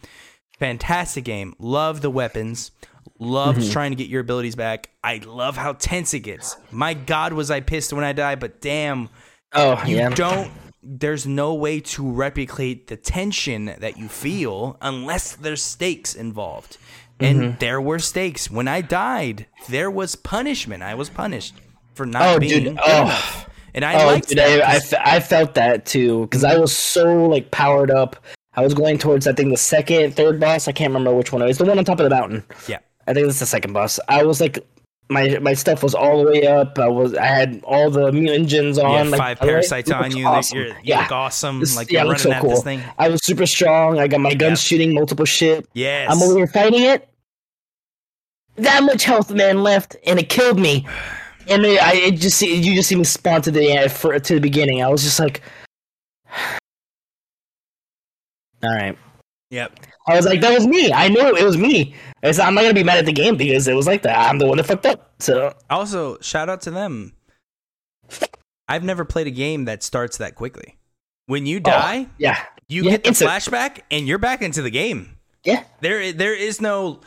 Fantastic game. Love the weapons. Love Mm-hmm. trying to get your abilities back. I love how tense it gets. My God, was I pissed when I died? But damn, Oh, you yeah. don't there's no way to replicate the tension that you feel unless there's stakes involved and Mm-hmm. there were stakes when i died there was punishment i was punished for not Oh, being dude. Oh. enough and i oh, liked dude, that I, I, 'cause- I felt that too because I was so like powered up. I was going towards I think the second, third boss. I can't remember which one it was. The one on top of the mountain. yeah I think it's the second boss. I was like, my my stuff was all the way up. I was I had all the you on. like, five parasites it on you awesome. you're, you yeah. look awesome This- like yeah, you're running so at this cool. thing I was super strong. I got my guns Yeah. shooting multiple shit. yes I'm over here fighting it. That much health, man, left, and it killed me. And it, I it just you just even spawned to the end for to the beginning. I was just like, all right. yep I was like, that was me. I knew it was me. I'm not gonna be mad at the game because it was like that. I'm the one that fucked up. So also shout out to them i've never played a game that starts that quickly when you oh, die yeah, You Yeah, get the instant. flashback and you're back into the game. yeah, There there is no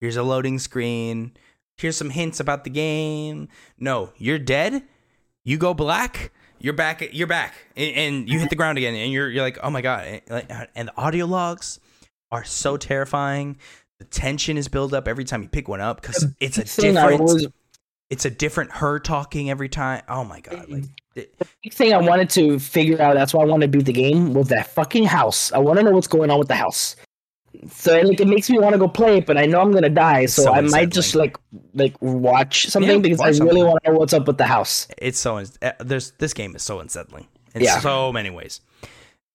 here's a loading screen. Here's some hints about the game. No, you're dead. You go black. You're back. You're back, and, and you hit the ground again, and you're you're like, oh my god! And, the audio logs are so terrifying. The tension is built up every time you pick one up because it's a different. was It's a different her talking every time. Oh my god! Like, it, big thing I wanted to figure out. That's why I wanted to beat the game was that fucking house. I want to know what's going on with the house. So like it makes me want to go play it, but I know I'm gonna die, so, so I might just like like watch something Yeah, because watch I something. really want to know what's up with the house. it's so uh, there's this game is so unsettling in Yeah. so many ways.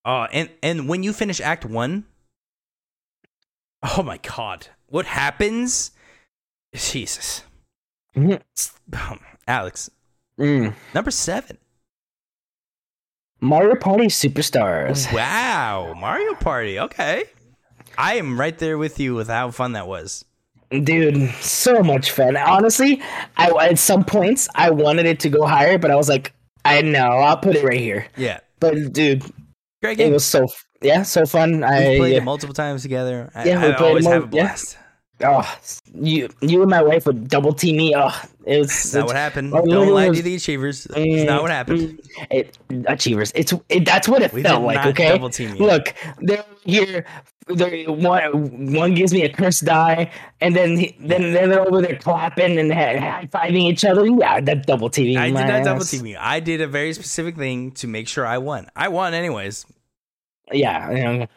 Uh, and and when you finish Act One, oh my god, what happens? Jesus, Mhm. Um, Alex, Mm. number seven. Mario Party Superstars. Wow, Mario Party. Okay, I am right there with you with how fun that was. Dude, so much fun. Honestly, I at some points I wanted it to go higher, but I was like, I know I'll put it right here. Yeah, But dude, great it was so yeah, so fun. I We've played yeah. it multiple times together. I, Yeah, we I played always it have a mul- yeah. blast. oh, you you and my wife would double team me. Oh, it was That's not what happened. Oh, Don't lie to the achievers. It's not what happened. Mm, It, achievers. It's it, that's what it We felt like. Okay, double team you. look, they're here. One one gives me a cursed die, and then he- then then they're over there clapping and high fiving each other. Yeah, that double teaming. I did not double team you. I did a very specific thing to make sure I won. I won anyways. Yeah, you know,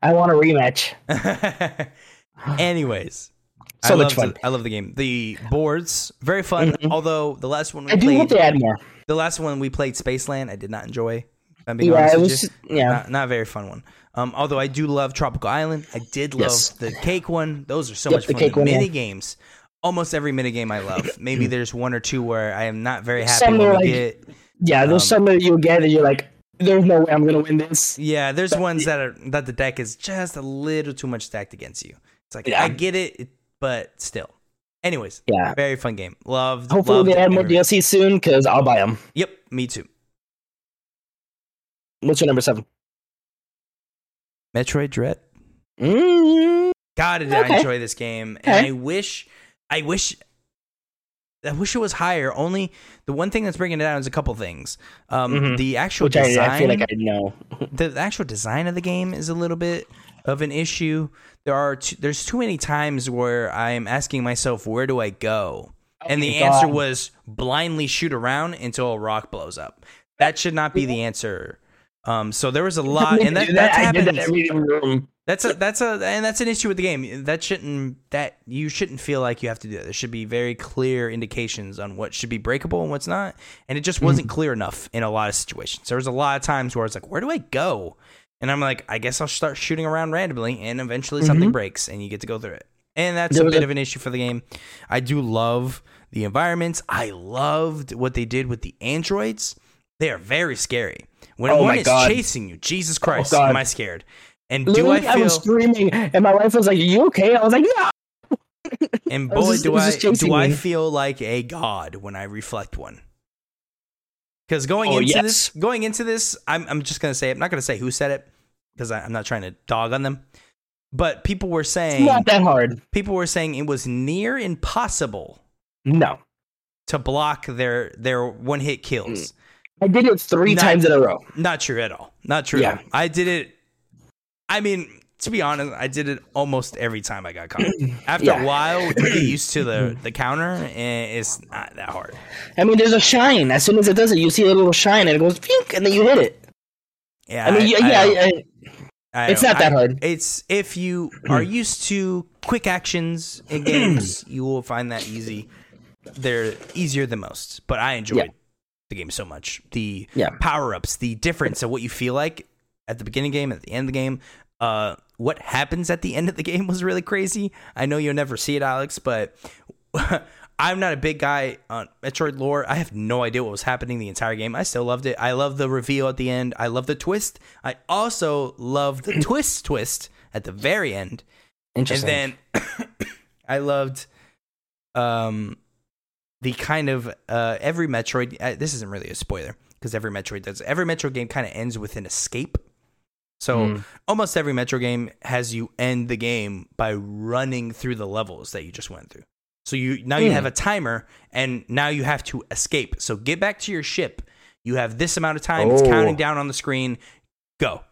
I want a rematch. anyways, So I much love fun. The, I love the game. The boards very fun. Mhm. Although the last one we I do hope played, they add more. the last one we played, Spaceland, I did not enjoy. I'm being Yeah, honest it was. Yeah, Not, not a very fun one. Um, although I do love Tropical Island. I did love Yes. the cake one. Those are so Yep, much the fun. cake The one, yeah. mini games. Almost every mini game I love. Maybe there's one or two where I am not very happy Some when like- get. yeah. There's Um, some that you'll get that you're like, there's no way I'm gonna win this. Yeah, there's ones that are that the deck is just a little too much stacked against you. It's like Yeah. I get it, but still. Anyways, Yeah. very fun game. Loved. Hopefully loved they add more DLC soon because I'll buy them. Yep, me too. What's your number seven? Metroid Dread. Mm, God, did I enjoy this game, and I wish, I wish, I wish it was higher. Only the one thing that's bringing it down is a couple things. Um, Mhm. the actual which design, I feel like I know. the actual design of the game is a little bit of an issue. There are too, there's too many times where I'm asking myself, where do I go? And the answer was blindly shoot around until a rock blows up. That should not be the answer. Um, so there was a lot, and that, that's happened. that. That's a that's a and that's an issue with the game. That shouldn't that you shouldn't feel like you have to do that. There should be very clear indications on what should be breakable and what's not. And it just wasn't clear enough in a lot of situations. There was a lot of times where I was like, where do I go? And I'm like, I guess I'll start shooting around randomly, and eventually something breaks, and you get to go through it. And that's There a bit a- of an issue for the game. I do love the environments. I loved what they did with the androids. They are very scary. When Oh one is God. Oh chasing you, Jesus oh Christ, God. am I scared? And do Literally, I I, feel was screaming, and my wife was like, "Are you okay?" I was like, "Yeah." And boy, just- do I do I feel like a god when I reflect one. Because going Oh, into yes. this, going into this, I'm I'm just gonna say I'm not gonna say who said it because I'm not trying to dog on them. But people were It's saying not that hard. people were saying it was near impossible No, to block their their one hit kills. Mm. I did it three Not- times in a row. Not true at all. Not true. Yeah. I did it. I mean, to be honest, I did it almost every time I got caught. After Yeah. a while, you get used to the the counter, and it's not that hard. I mean, there's a shine. As soon as it does it, you see a little shine, and it goes pink, and then you hit it. Yeah, I mean, yeah, yeah, I- I it's not that I- hard. It's if you are used to quick actions in games, you will find that easy. They're easier than most, but I enjoyed Yeah. The game so much. The Yeah. power ups, the difference of what you feel like at the beginning of the game, at the end of the game. Uh, what happens at the end of the game was really crazy. I know you'll never see it, Alex, but I'm not a big guy on Metroid lore. I have no idea what was happening the entire game. I still loved it. I love the reveal at the end. I love the twist. I also love the twist twist at the very end. Interesting. And then I loved um the kind of uh every Metroid uh, this isn't really a spoiler because every Metroid does every Metroid game kind of ends with an escape. So Mm. almost every Metroid game has you end the game by running through the levels that you just went through. So you now you Hmm. have a timer and now you have to escape. So get back to your ship. You have this amount of time. It's Oh. counting down on the screen. Go.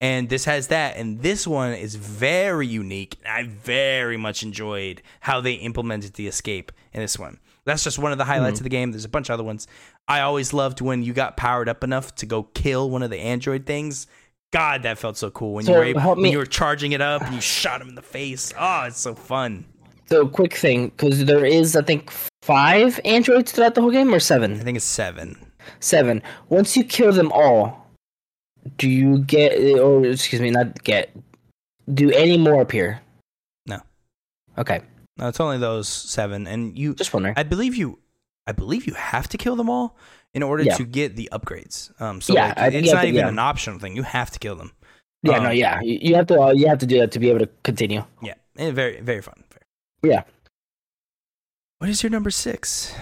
And this has that. And this one is very unique. I very much enjoyed how they implemented the escape in this one. That's just one of the highlights hmm. of the game. There's a bunch of other ones. I always loved when you got powered up enough to go kill one of the android things. God, that felt so cool when So, you were able, when you were charging it up and you shot him in the face. Oh, it's so fun. So, quick thing, because there is, I think, five androids throughout the whole game, or seven. I think it's seven. Seven. Once you kill them all, do you get, or excuse me, not get, do any more appear? No. Okay, No, it's only those seven, and you. just wondering. I believe you. I believe you have to kill them all in order Yeah. to get the upgrades. Um, so Yeah, like, I it's you not even yeah. an optional thing. You have to kill them. yeah, um, no, yeah, you, you have to, uh, you have to do that to be able to continue. Yeah, and very, very fun. Very- Yeah. What is your number six?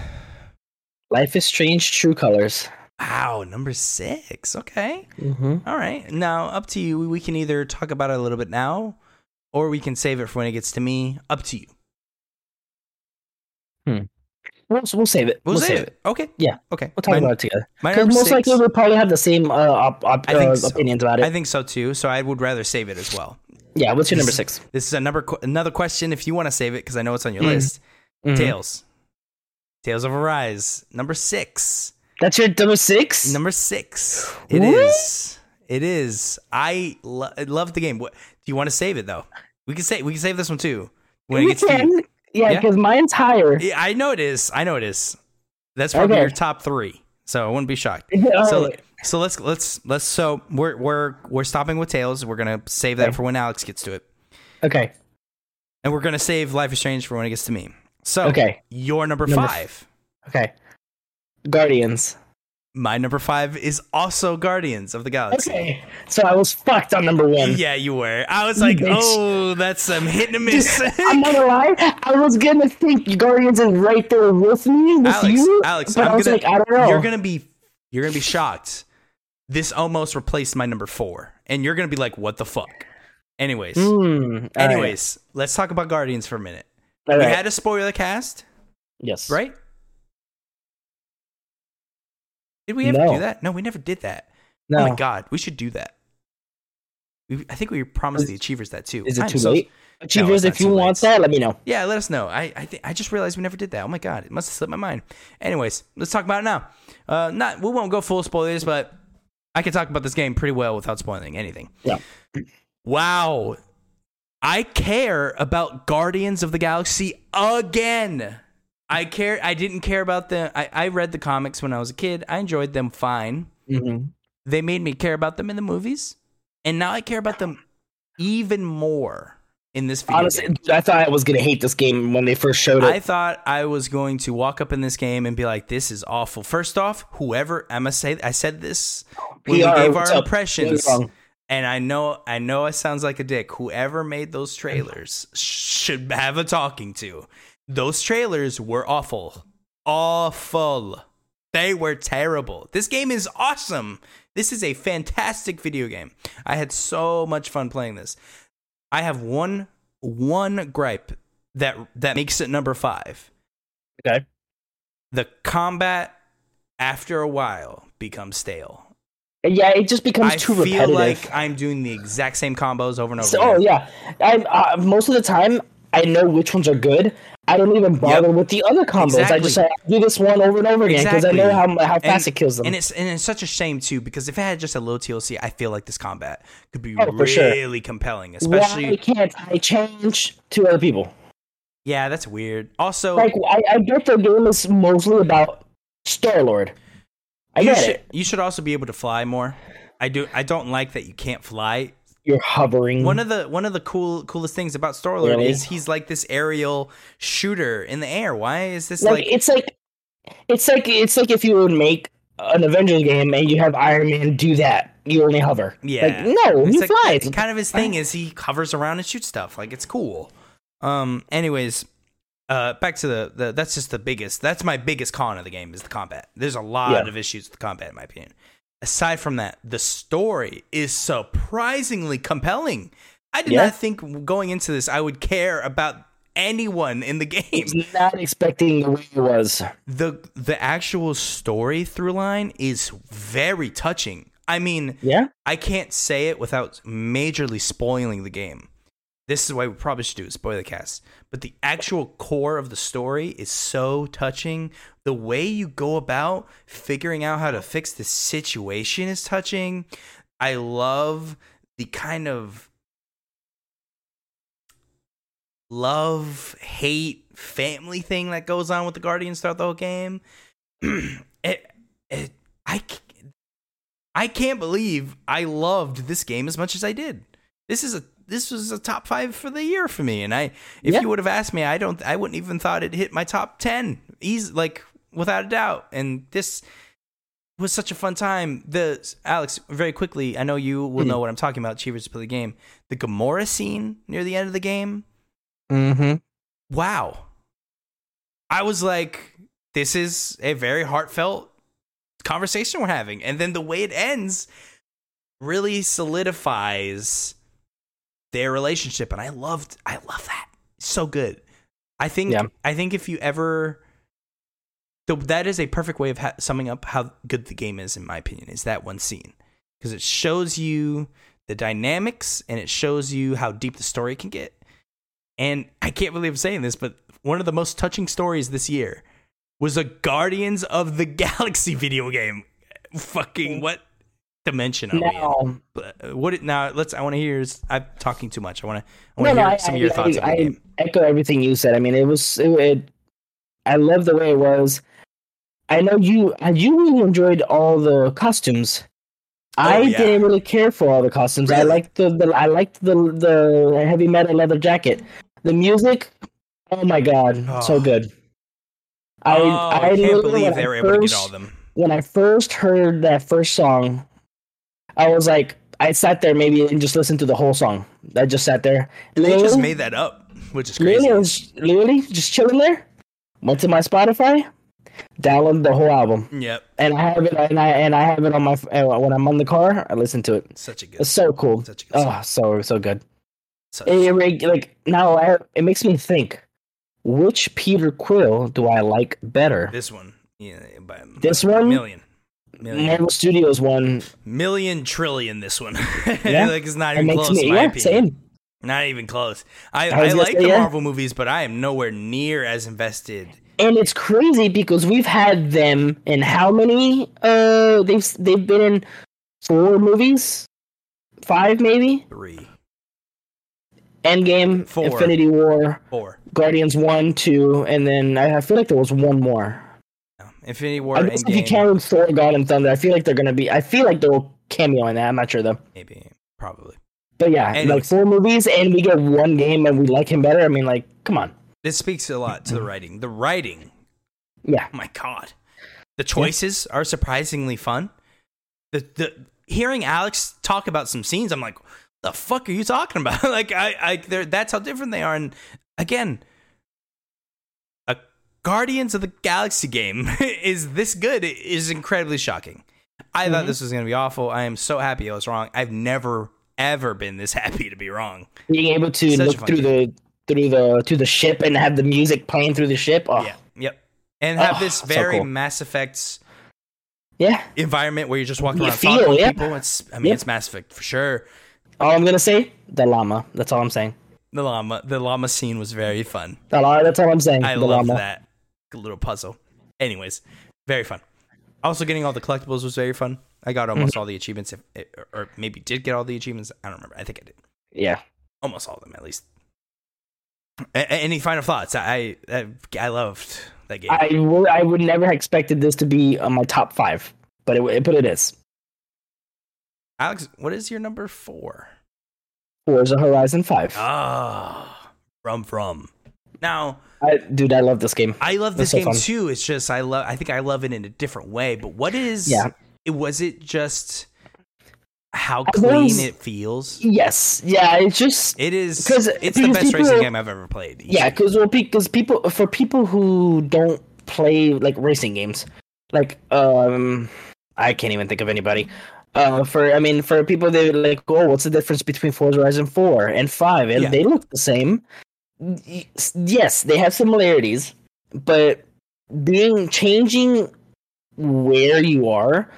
Life is Strange True Colors. Wow, number six. Okay. Mm-hmm. All right. Now, up to you. We can either talk about it a little bit now, or we can save it for when it gets to me. Up to you. We'll, we'll save it. We'll, save, it. Okay. Yeah. Okay. We'll talk My- about it together. Because most six- likely we'll probably have the same uh, op, op, uh, so. opinions about it. I think so too. So I would rather save it as well. yeah. What's your number six? This is a number another question. If you want to save it, because I know it's on your Mm. list. Mhm. Tales. Tales of Arise. Number six. That's your number six. Number six. It is. What? It is. I, lo- I love the game. What do you want to save it though? We can say we can save this one too. when it gets to you. Yeah, Yeah. because mine's higher. Yeah, I know it is. I know it is. That's probably Okay. your top three. So I wouldn't be shocked. So right. so let's let's let's so we're we're we're stopping with Tales. We're gonna save that Okay. for when Alex gets to it, Okay. and we're gonna save Life is Strange for when it gets to me. So Okay. your number, Number f- five. Okay. Guardians. My number five is also Guardians of the Galaxy. Okay. So I was fucked on number one. Yeah, you were. I was You like, bitch. oh, that's some hit and miss. I'm not gonna lie. I was gonna think Guardians is right there with me with Alex, you. Alex, but I'm I was gonna, like, I don't know. You're gonna be, you're gonna be shocked. This almost replaced my number four, and you're gonna be like, "What the fuck?" Anyways, Mm, all right. anyways, let's talk about Guardians for a minute. All we right. had a spoiler cast, yes. right? Did we ever No. do that? No, we never did that. No. Oh my god, we should do that. We, I think we promised the achievers that too. Is it I'm too so- late? Achievers, not if you want late. that, let me know. Yeah, let us know. I I, think I just realized we never did that. Oh my god, it must have slipped my mind. Anyways, let's talk about it now. Uh, not we won't go full spoilers, but I can talk about this game pretty well without spoiling anything. Yeah. Wow, I care about Guardians of the Galaxy again. I care. I didn't care about the. I, I read the comics when I was a kid. I enjoyed them fine. Mm-hmm. They made me care about them in the movies, and now I care about them even more in this video. Honestly, game. I thought I was gonna hate this game when they first showed it. I thought I was going to walk up in this game and be like, "This is awful." First off, whoever I must say, I said this when PR, we gave our impressions, and I know, I know, it sounds like a dick. Whoever made those trailers should have a talking to. Those trailers were awful, awful. They were terrible. This game is awesome. This is a fantastic video game. I had so much fun playing this. I have one one gripe that that makes it number 5. Okay. The combat after a while becomes stale. Yeah, it just becomes I too repetitive. I feel like I'm doing the exact same combos over and over So, oh yeah, I uh, most of the time I know which ones are good. I don't even bother with the other combos. I just say, do this one over and over again because I know how how fast it kills them. And it's and it's such a shame too because if it had just a little TLC, I feel like this combat could be Oh, for sure. really compelling. Why Especially, can't I change to other people? yeah, that's weird. Also, Like I, I get the game is mostly about Star Lord. I you get should it. you should also be able to fly more. I do. I don't like that you can't fly. You're hovering. One of the one of the cool coolest things about Star Lord Really? is he's like this aerial shooter in the air. Why is this like, like? it's like it's like it's like if you would make an Avengers game and you have Iron Man do that. You only hover. Yeah. Like, no, It's he like, flies. Kind of his thing is he hovers around and shoots stuff. Like it's cool. Um. Anyways, uh, back to the, the that's just the biggest. That's my biggest con of the game is the combat. There's a lot Yeah. of issues with the combat in my opinion. Aside from that, the story is surprisingly compelling. I did Yeah. not think going into this I would care about anyone in the game. was not expecting the way it was. the The actual story through line is very touching. I mean, Yeah. I can't say it without majorly spoiling the game. This is why we probably should do a spoiler cast. But the actual core of the story is so touching. The way you go about figuring out how to fix the situation is touching. I love the kind of love, hate, family thing that goes on with the Guardians throughout the whole game. it, it, I, I can't believe I loved this game as much as I did. This is a this was a top five for the year for me, and I if Yeah. you would have asked me, I don't I wouldn't even thought it hit my top ten, easy like without a doubt. And this was such a fun time. The Alex, very quickly, I know you will Hmm. know what I'm talking about. Cheevers play the game. The Gamora scene near the end of the game. Mm-hmm. Wow, I was like, this is a very heartfelt conversation we're having, and then the way it ends really solidifies their relationship and i loved i love that. So good. I think Yeah. i think if you ever so that is a perfect way of ha- summing up how good the game is in my opinion is that one scene. Because it shows you the dynamics and it shows you how deep the story can get. And i can't believe i'm saying this but one of the most touching stories this year was a guardians of the galaxy video game. Fucking what dimension are we in? Now, But, uh, What now? Let's. I want to hear. I'm talking too much. I want to. I no, want to no, hear I, some I, of your I, thoughts the I echo everything you said. I mean, it was it, it I love the way it was. I know you you really enjoyed all the costumes. I Oh, yeah. didn't really care for all the costumes. I Really? liked the, the I liked the the heavy metal leather jacket. The music, oh my god, so Oh. good. I oh, I, I can't believe they I were able to get all of them. when I first heard that first song, I was like, I sat there maybe and just listened to the whole song. I just sat there. And They just made that up, which is crazy. Literally, was literally just chilling there. Went to my Spotify, downloaded the whole album, Yep, and I have it. And I and I have it on my uh, when I'm on the car. I listen to it. such a good. It's so cool. Such a good song. Oh, so so good. Such- It, it like now, I, it makes me think. Which Peter Quill do I like better? this one, yeah, by This one? million, million, Marvel Studios one. million trillion. This one, Yeah, like it's not even makes close. me yeah, opinion. same. Not even close. I, I I, like say, the yeah. Marvel movies, but I am nowhere near as invested. and it's crazy because we've had them in how many uh they've they've been in four movies five maybe Three, endgame Four. infinity war four. guardians one two and then i, I feel like there was one more. Infinity War, i guess if you count thor god and thunder i feel like they're gonna be i feel like they'll cameo in that i'm not sure though maybe, probably. but yeah like four movies and we get one game and we like him better i mean like come on This speaks a lot to the writing. The writing, yeah oh my god, the choices are surprisingly fun. The the hearing Alex talk about some scenes, I'm like, the fuck are you talking about? like I I that's how different they are. And again, Guardians of the Galaxy game is this good is incredibly shocking. I thought Mhm. this was gonna be awful. I am so happy I was wrong. I've never ever been this happy to be wrong. being able to Such look through the through the to the ship and have the music playing through the ship oh Yeah. Yep. And have Oh, this so very cool. Mass Effect's yeah environment where you're just walking You around feel, talking to yeah. people. It's I mean Yep. it's Mass Effect for sure. All I'm gonna say, the llama. That's all I'm saying. The llama the llama scene was very fun. That's all I'm saying. I the love llama. that little puzzle. Anyways, very fun. Also getting all the collectibles was very fun. I got almost Mm-hmm. all the achievements if or maybe did get all the achievements. I don't remember. I think I did. Yeah. Almost all of them at least. A- any final thoughts? I, I I loved that game. I would I would never have expected this to be on my top five, but it but it is. Alex, what is your number 4? Forza Horizon Five. Ah, from from. Now, I, dude, I love this game. I love this That's so game too. It's just I love. I think I love it in a different way. But what is? Yeah. It was it just how clean it feels. Yes. Yeah. It's just it is because it's the because best racing game I've ever played. yeah, because well, because people for people who don't play like racing games, like um, I can't even think of anybody. Uh, for I mean, for people they like, oh, what's the difference between Forza Horizon Four and Five? And Yeah. they look the same. Yes, they have similarities, but being changing where you are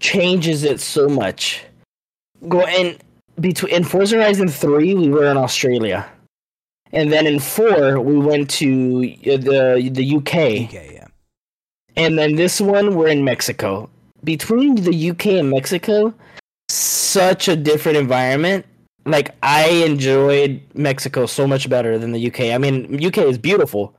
changes it so much. Go and between in Forza Horizon Three, we were in Australia. And then in four, we went to uh, the the UK, Okay, yeah. and then this one we're in Mexico. Between the UK and Mexico, such a different environment. Like I enjoyed Mexico so much better than the UK. I mean, UK is beautiful,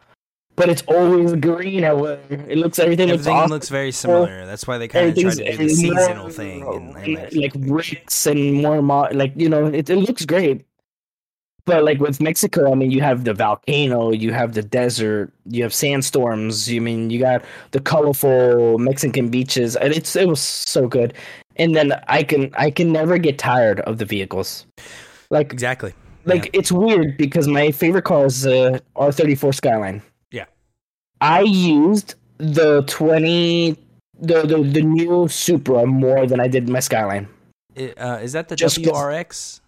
but it's always green. It looks everything, looks Everything awesome. looks very similar. That's why they kind of tried to do the seasonal more, thing. And, and like, like, bricks and more mo- like you know it, it looks great but like with mexico i mean you have the volcano you have the desert you have sandstorms you mean you got the colorful mexican beaches and it's it was so good and then i can i can never get tired of the vehicles like exactly. like it's weird because my favorite car is uh, R34 Skyline. Yeah. I used the 20 the, the the new Supra more than I did my Skyline. It, uh, is that the Just WRX?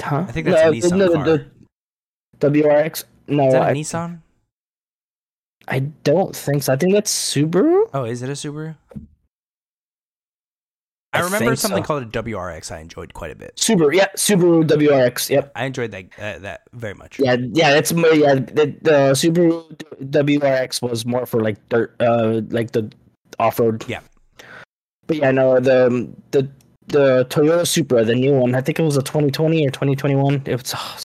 Huh? I think that's a Nissan no, car. The, WRX? No, Is that a I, Nissan? I don't think so. I think that's Subaru. Oh, is it a Subaru? I I remember something so. called a WRX. I enjoyed quite a bit. Subaru, yeah, Subaru WRX. Yep. I enjoyed that uh, that very much. Yeah, yeah, that's more. Yeah, the, the Subaru WRX was more for like dirt, uh, like the off road. Yeah. But yeah, no, the the the Toyota Supra, the new one. I think it was a 2020 or 2021. It was oh,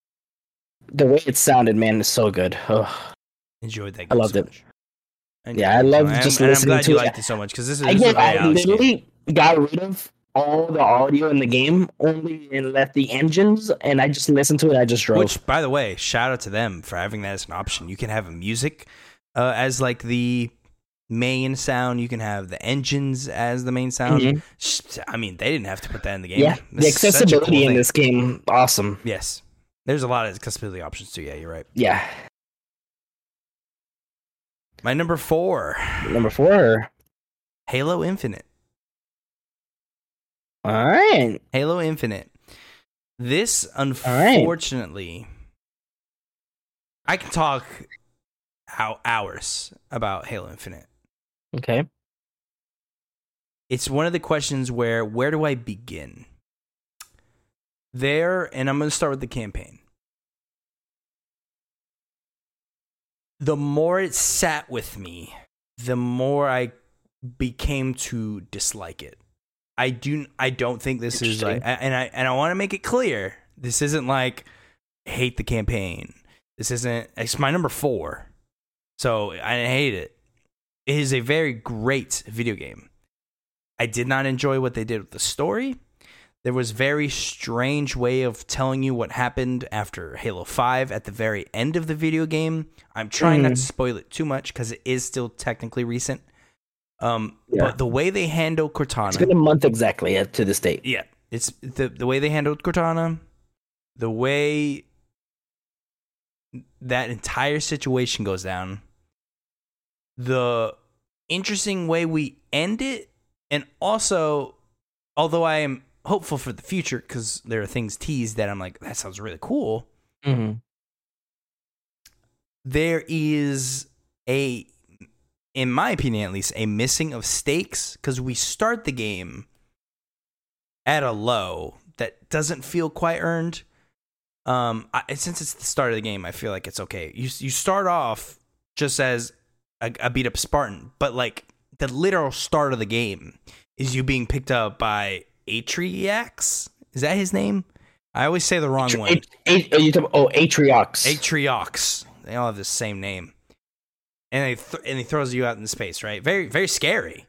the way it sounded, man, is so good. Oh, Enjoyed that. I loved so it. much. Yeah, I love just I'm, and I'm listening glad to you it. liked it so much because this is, I, this get, I literally got rid of all the audio in the game, only and left the engines, and I just listened to it. I just drove. Which, by the way, shout out to them for having that as an option. You can have a music uh, as like the main sound. You can have the engines as the main sound. Mhm. I mean, they didn't have to put that in the game. yeah, This the is such a accessibility cool in this game, awesome. Yes, there's a lot of accessibility options too. Yeah, you're right. Yeah, My number four, number four. Halo Infinite. All right, Halo Infinite. This, right. unfortunately, I can talk hours about Halo Infinite. okay. It's one of the questions where where do I begin? There, and I'm going to start with the campaign. The more it sat with me, the more I became to dislike it. I do. I don't think this is like, and I and I want to make it clear. This isn't like hate the campaign. This isn't. It's my number four, so I hate it. It is a very great video game. I did not enjoy what they did with the story. There was very strange way of telling you what happened after Halo 5 at the very end of the video game. I'm trying not to Mhm. spoil it too much because it is still technically recent. Um, Yeah. but the way they handle Cortana, It's been a month exactly uh, to this date. yeah, it's the the way they handled Cortana, the way that entire situation goes down, the interesting way we end it, and also, although I am hopeful for the future because there are things teased that I'm like that sounds really cool. Mm-hmm. There is a, in my opinion at least, a missing of stakes because we start the game at a low that doesn't feel quite earned. Um, I, since it's the start of the game, I feel like it's okay. You you start off just as a, a beat up Spartan, but like the literal start of the game is you being picked up by Atriox. Is that his name? I always say the wrong one. A- A- are you talking, oh, Atriox. Atriox. They all have the same name, and they th- and he throws you out in space. Right? Very very scary.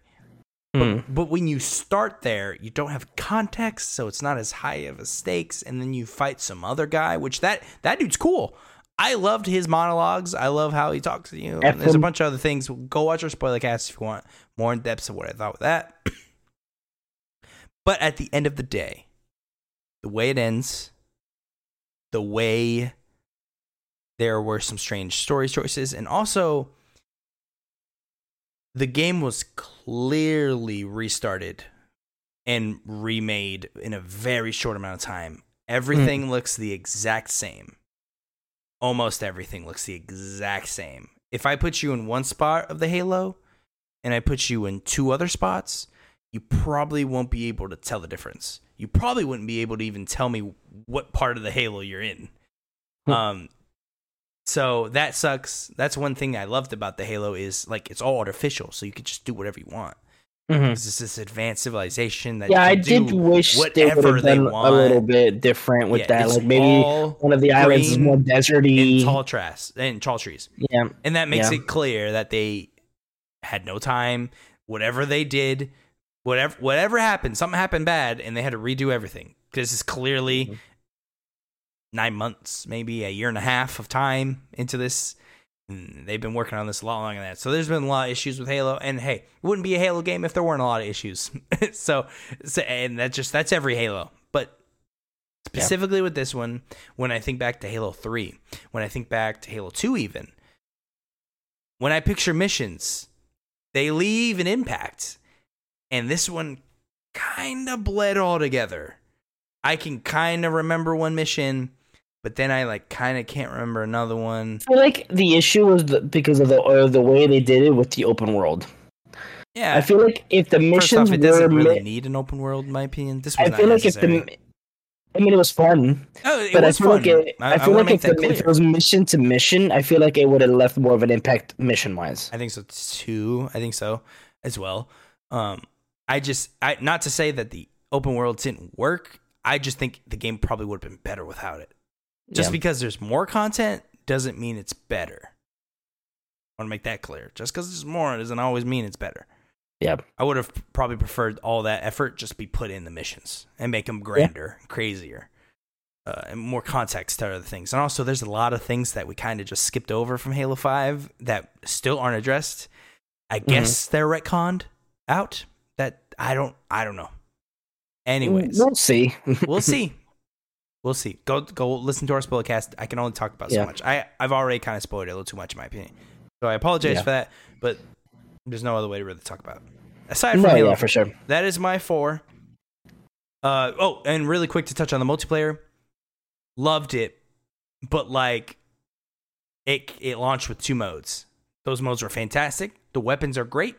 Hmm. But when you start there, you don't have context, so it's not as high of a stakes. And then you fight some other guy, which that that dude's cool. I loved his monologues. I love how he talks to you. And there's a bunch of other things. Go watch our spoiler cast if you want more in depth of what I thought with that. but at the end of the day, the way it ends, the way there were some strange story choices, and also the game was clearly restarted and remade in a very short amount of time. Everything looks the exact same. Almost everything looks the exact same. If I put you in one spot of the Halo and I put you in two other spots, you probably won't be able to tell the difference. You probably wouldn't be able to even tell me what part of the Halo you're in. Hmm. Um so that sucks. That's one thing I loved about the Halo is like it's all artificial, so you can just do whatever you want. Mhm. It's this advanced civilization that Yeah, I did wish they would whatever have they want. a little bit different with Yeah, that. Like maybe one of the islands is more deserty. tall grass and tall trees, yeah, and that makes Yeah. it clear that they had no time. Whatever they did, whatever whatever happened, something happened bad, and they had to redo everything because it's clearly Mhm. Nine months, maybe a year and a half of time into this. And they've been working on this a lot longer than that. So there's been a lot of issues with Halo, and hey, it wouldn't be a Halo game if there weren't a lot of issues. so, so, and that just that's every Halo, but specifically with this one, when I think back to Halo Three, when I think back to Halo Two, even when I picture missions, they leave an impact, and this one kind of bled all together. I can kind of remember one mission, but then I like kind of can't remember another one. I feel like the issue was the, because of the or the way they did it with the open world. Yeah, I feel like if the missions it were, doesn't really mi- need an open world, in my opinion. This was I not feel like if necessary. the, I mean, it was fun, oh, it but was I feel fun. like it, I, I, feel wanna like if, the, if it was mission to mission, I feel like it would have left more of an impact mission wise. I think so too. I think so as well. Um, I just, I not to say that the open world didn't work. I just think the game probably would have been better without it. Just Yeah. because there's more content doesn't mean it's better. I want to make that clear. Just because there's more doesn't always mean it's better. Yeah. I would have probably preferred all that effort just be put in the missions and make them grander, and crazier, uh, and more context to other things. And also, there's a lot of things that we kind of just skipped over from Halo Five that still aren't addressed. I guess they're retconned out. That I don't. I don't know. Anyways, we'll see. we'll see. We'll see. Go go listen to our spoilercast. I can only talk about so much. I I've already kind of spoiled it a little too much in my opinion. So I apologize Yeah. for that. But there's no other way to really talk about it. Aside from no, Halo, yeah, for sure. that is my four. Uh oh, and really quick to touch on the multiplayer. Loved it, but like it it launched with two modes. Those modes were fantastic. The weapons are great.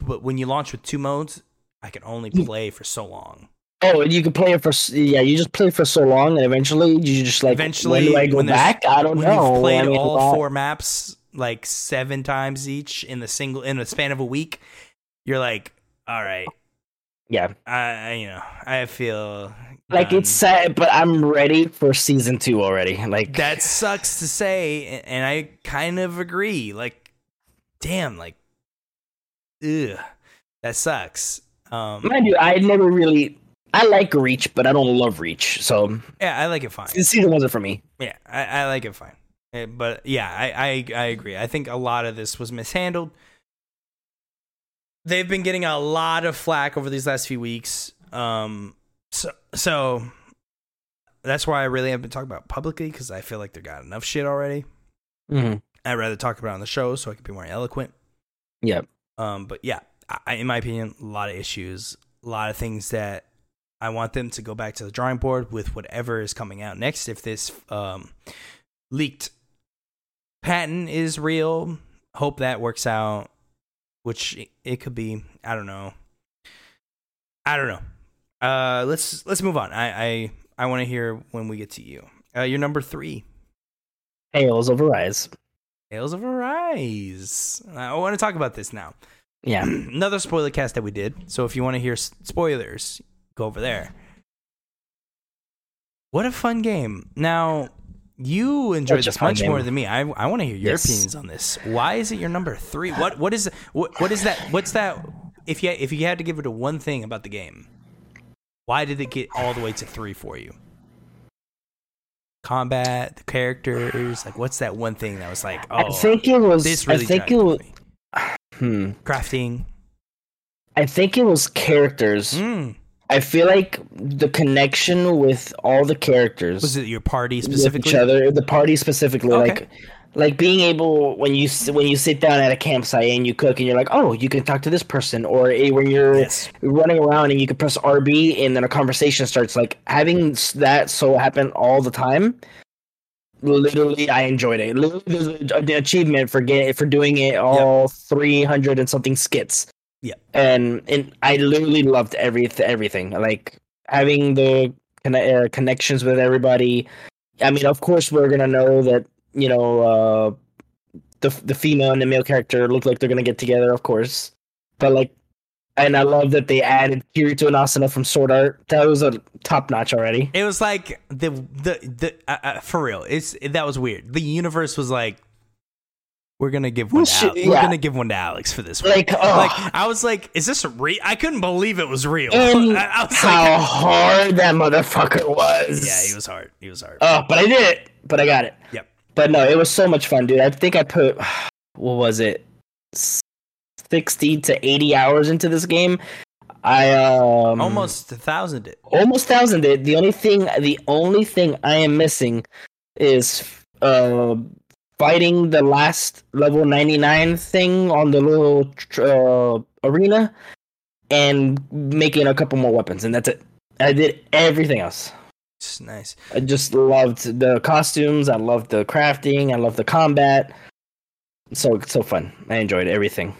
But when you launch with two modes, I can only Hmm. play for so long. Oh, and you can play it for yeah. You just play for so long, and eventually you just like Eventually, When do I go back? I don't when know. you've played I mean, all that- four maps like seven times each in the single in the span of a week, you're like, all right, Yeah, I you know I feel like done. it's sad, but I'm ready for season two already. Like that sucks to say, and I kind of agree. Like, damn, like, ugh, that sucks. Um, mind you, I never really. I like Reach, but I don't love Reach. So yeah, I like it fine. This season wasn't for me. Yeah, I, I like it fine. Eh, But yeah, I, I I agree. I think a lot of this was mishandled. They've been getting a lot of flack over these last few weeks. Um, so so that's why I really haven't been talking about it publicly because I feel like they got enough shit already. hmm I'd rather talk about it on the show so I can be more eloquent. Yeah, Um, but yeah, I, in my opinion, a lot of issues, a lot of things that I want them to go back to the drawing board with whatever is coming out next. If this um, leaked patent is real, hope that works out. Which it, could be. I don't know. I don't know. Uh, let's let's move on. I I, I want to hear when we get to you. Uh, you're number three. Hails over Rise. Tales of Arise. I want to talk about this now. Yeah, another spoiler cast that we did. So if you want to hear spoilers, go over there. What a fun game! Now you enjoyed Such this much game. more than me. I I want to hear your Yes. opinions on this. Why is it your number three? What what is what what is that? What's that? If you if you had to give it a one thing about the game, why did it get all the way to three for you? Combat, the characters, like what's that one thing that was like, oh, I think it was. this really I think it was. me. Hmm. crafting. I think it was characters. Mm. I feel like the connection with all the characters Was it your party with specifically? each other, the party specifically, Okay. like like being able when you when you sit down at a campsite and you cook and you're like, oh, you can talk to this person, or when you're Yes. running around and you can press RB and then a conversation starts. Like having that so happen all the time. Literally, I enjoyed it. Literally, there's an achievement for getting for doing it all three hundred and something skits. Yeah. and and I literally loved every everything. Like having the conne- uh, connections with everybody. I mean, of course, we're gonna know that you know uh, the the female and the male character look like they're gonna get together, of course. But like, and I love that they added Kirito and Asuna from Sword Art. That was a top notch already. It was like the the the uh, uh, for real. It's that was weird. The universe was like, we're gonna give one. To shit, Alex. We're gonna give one to Alex for this. One. Like, oh, like I was like, is this real? I couldn't believe it was real. and I, I was how like, hard that motherfucker was. yeah, he was hard. He was hard. Oh, but I did it. But I got it. Yep. But no, it was so much fun, dude. I think I put what was it, sixty to eighty hours into this game. I um Almost a thousand. It. almost thousand. It. The only thing, the only thing I am missing is uh fighting the last level ninety nine thing on the little uh, arena and making a couple more weapons, and that's it. I did everything else. It's nice. I just loved the costumes. I loved the crafting. I loved the combat. So so fun. I enjoyed everything.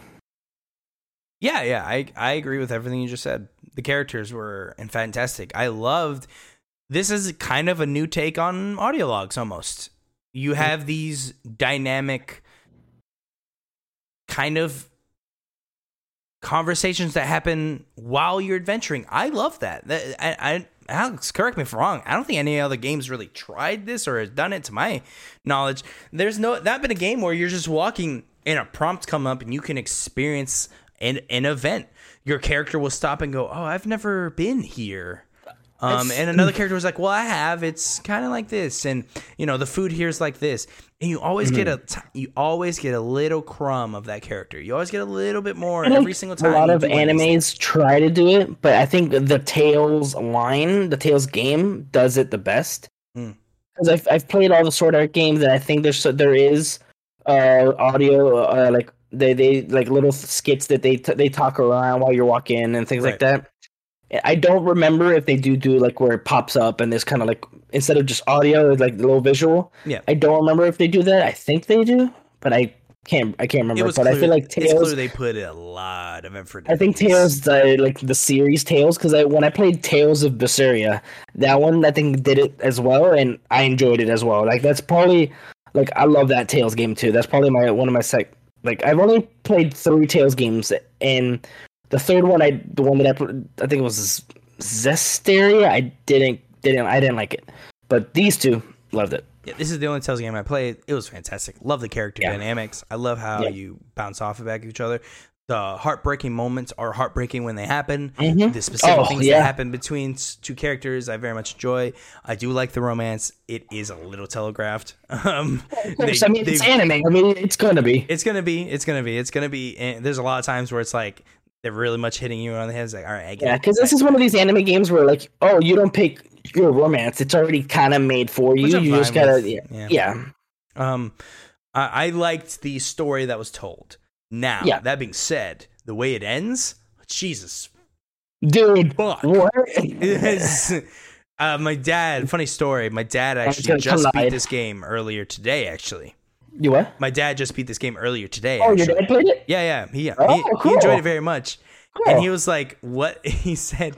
Yeah, yeah, I I agree with everything you just said. The characters were fantastic. I loved this is kind of a new take on audio logs almost. You have these dynamic kind of conversations that happen while you're adventuring. I love that. That I, I Alex, correct me if I'm wrong. I don't think any other games really tried this or has done it to my knowledge. There's no that been a game where you're just walking and a prompt come up and you can experience an, an event. Your character will stop and go, "Oh, I've never been here." Um, and another character was like, "Well, I have. It's kind of like this, and you know, the food here is like this." And you always get a, Mm-hmm. t- you always get a little crumb of that character. You always get a little bit more every single time. A lot of do one these animes try to do it, but I think the Tales line, the Tales game, does it the best. Because I've I've played all the Sword Art games, and I think there's there is uh audio uh, like they they like little skits that they t- they talk around while you're walking and things like that. I don't remember if they do do like where it pops up and there's kind of like instead of just audio, like a little visual. Yeah. I don't remember if they do that. I think they do, but I can't I can't remember. But clear, I feel like clear they put a lot of effort. I think Tails Tales, uh, like the series Tales because I, when I played Tales of Berseria, that one I think did it as well, and I enjoyed it as well. Like that's probably like I love that Tales game too. That's probably my one of my sec. Like I've only played three Tales games, and the third one I the one that I pl- I think it was Zestiria. I didn't didn't I didn't like it, but these two loved it. Yeah, this is the only Tales game I played. It was fantastic. Love the character Yeah. dynamics. I love how Yeah. you bounce off the back of each other. The heartbreaking moments are heartbreaking when they happen. Mhm. The specific Oh, things that happen between two characters, I very much enjoy. I do like the romance. It is a little telegraphed. Um, they- I mean it's anime. I mean it's gonna be. it's gonna be. It's gonna be. It's gonna be. And there's a lot of times where it's like they're really much hitting you on the head. It's like, all right, I get Yeah, because this is one of these anime games where like, oh, you don't pick your romance; it's already kind of made for you. You just gotta, with. yeah, Yeah. yeah. Um, I, I liked the story that was told. Now, Yeah. that being said, the way it ends, Jesus dude. fuck. What? Uh, my dad, funny story. My dad actually just beat this game earlier today. Actually, you what? my dad just beat this game earlier today. Oh, your dad played it. Yeah, yeah, he. Oh, he, he enjoyed it very much, Cool. and he was like, "What?" He said,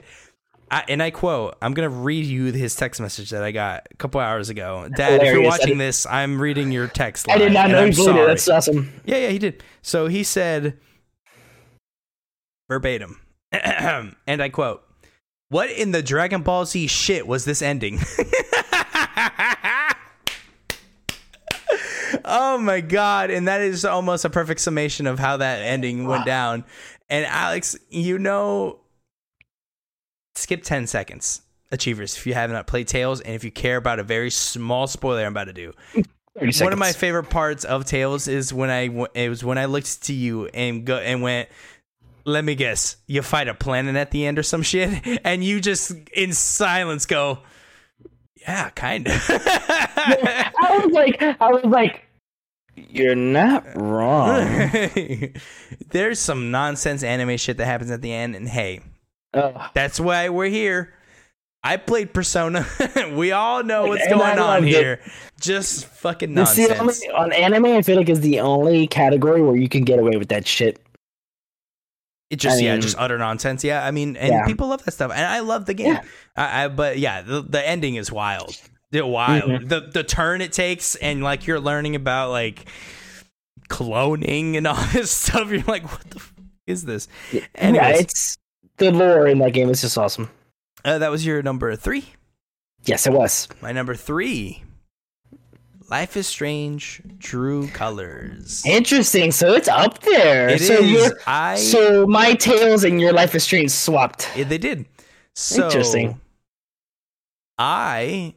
I, and I quote: "I'm gonna read you his text message that I got a couple hours ago, Dad. If you're watching this, I'm reading your text. Line, I did not know he played it. That's awesome. Yeah, yeah, he did. So he said verbatim, and I quote, "What in the Dragon Ball Z shit was this ending?" oh my god! And that is almost a perfect summation of how that ending went down. And Alex, you know, skip ten seconds. Achievers, if you have not played Tales, and if you care about a very small spoiler I'm about to do, one of my favorite parts of Tales is when I it was when I looked to you and go and went. Let me guess, you fight a planet at the end or some shit, and you just in silence go, "Yeah, kind of." I was like, I was like, you're not wrong. There's some nonsense anime shit that happens at the end, and hey, Ugh. that's why we're here. I played Persona. we all know what's And going on it. here. Just fucking nonsense. only, on anime. I feel like is the only category where you can get away with that shit. It just I yeah, just utter nonsense. Yeah, I mean, and Yeah. people love that stuff, and I love the game. Yeah. I, I, but yeah, the, the ending is wild. The wild. Mhm. The the turn it takes, and like you're learning about like cloning and all this stuff. You're like, what the f- is this? yeah, it's the lore in that game is just awesome. uh, that was your number three. Yes, it was. My number three. Life is Strange, True Colors. Interesting. So it's up there. It so is. I. So my tales and your life is strange swapped. They did. So Interesting. I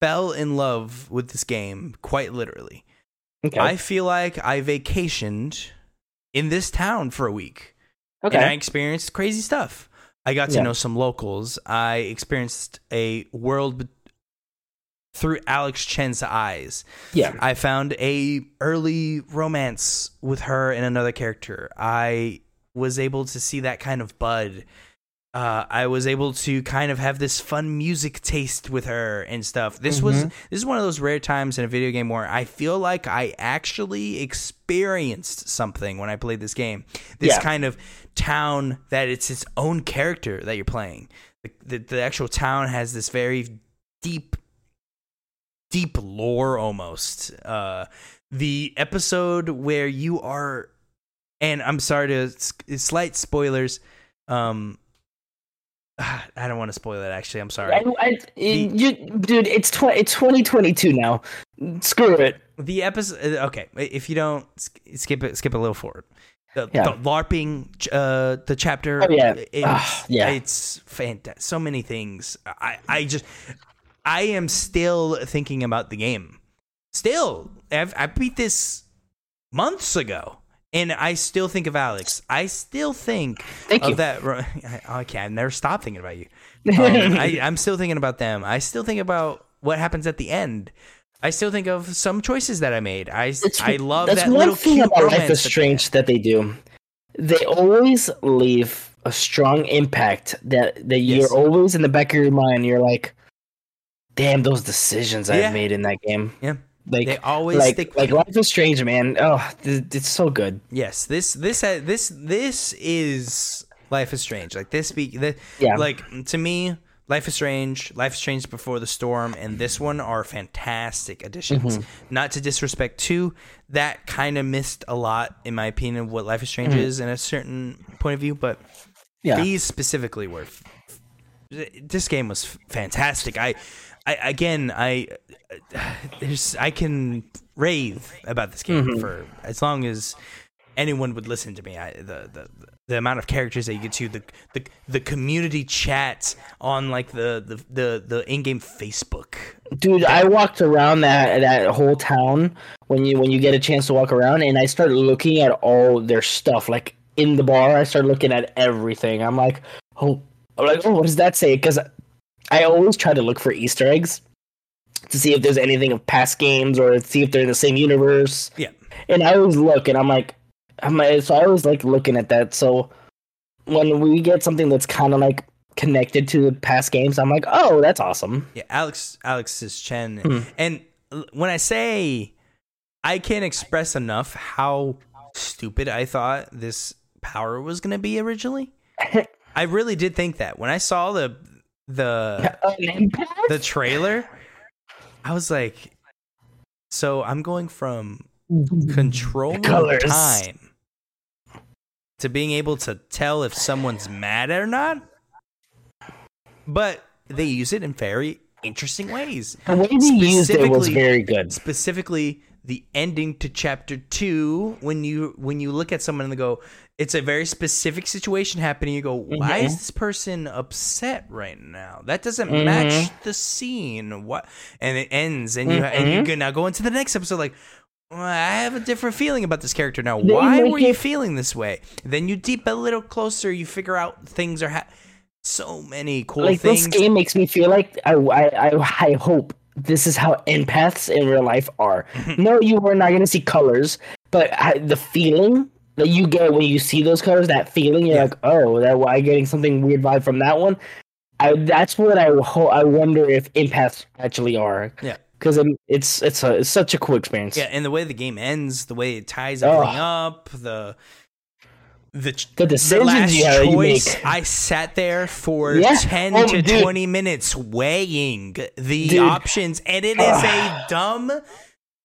fell in love with this game quite literally. Okay. I feel like I vacationed in this town for a week. okay. And I experienced crazy stuff. I got to Yeah. know some locals. I experienced a world be- through Alex Chen's eyes. yeah. I found a early romance with her and another character. I was able to see that kind of bud. Uh, I was able to kind of have this fun music taste with her and stuff. This was Mhm. this is one of those rare times in a video game where I feel like I actually experienced something when I played this game. This Yeah. kind of town that it's its own character that you're playing. The, the, the actual town has this very deep deep lore almost. Uh, the episode where you are and I'm sorry to slight spoilers. Um, I don't want to spoil it. Actually, I'm sorry. I, I, you, dude, it's tw- it's 2022 now. Screw it. The episode. Okay, if you don't skip it, skip a little forward. The, Yeah. the LARPing, uh, the chapter. Oh, yeah. it's, Ah, yeah. it's fantastic. So many things. I, I just, I am still thinking about the game. Still, I've, I beat this months ago, and I still think of Alex. I still think Thank of you. that. I, okay, I never stop thinking about you. Um, I, I'm still thinking about them. I still think about what happens at the end. I still think of some choices that I made. I, It's- I love That's that one little thing about Life is Strange that they do. They always leave a strong impact that that Yes. you're always in the back of your mind. You're like, damn, those decisions Yeah. I've made in that game. Yeah. Like, They always like, stick. like Life is Strange, man. Oh, th- it's so good. yes, this this uh, this this is Life is Strange. Like this be the, Yeah. Like to me, Life is Strange, Life is Strange Before the Storm, and this one are fantastic additions. Mm-hmm. Not to disrespect two, that kind of missed a lot in my opinion of what Life is Strange is in a certain point of view, but Mm-hmm. Yeah. these specifically were f- this game was fantastic i i again i there's i can rave about this game Mm-hmm. for as long as anyone would listen to me i the the the amount of characters that you get to the the, the community chats on like the the the, the in-game facebook Dude, I walked around that that whole town when you when you get a chance to walk around, and I started looking at all their stuff. Like in the bar, I started looking at everything. I'm like, oh, I'm like, oh, what does that say? Because I always try to look for Easter eggs to see if there's anything of past games or see if they're in the same universe. yeah And I always look, and I'm like, I'm like, so I was like looking at that. So when we get something that's kind of like connected to the past games, I'm like, oh, that's awesome. Yeah, Alex Alex is Chen. Hmm. And when I say I can't express enough how stupid I thought this power was going to be originally. I really did think that. When I saw the the oh, An the trailer, I was like so I'm going from controlling Colors. time to being able to tell if someone's mad or not. But they use it in very interesting ways. The way they used it was very good. Specifically, the ending to chapter two, when you when you look at someone and they go, it's a very specific situation happening. You go, why Mhm. is this person upset right now? That doesn't Mhm. match the scene. What? And it ends, and you and you can now go into the next episode like. "Well, I have a different feeling about this character now. They Why were you it- feeling this way? Then you deep a little closer. You figure out things are ha- so many cool Like things. this game makes me feel like I, I, I, I hope this is how empaths in real life are. no, you are not going to see colors, but I, the feeling that you get when you see those colors, that feeling, you're Yeah. like, oh, that why getting something weird vibe from that one. I, that's what I I wonder if empaths actually are. Yeah. because it's it's a it's such a cool experience. Yeah, and the way the game ends, the way it ties Oh. everything up, the the The the last you, have, you choice. make. I sat there for Yeah. ten Oh, to dude. twenty minutes weighing the Dude. options, and it is a dumb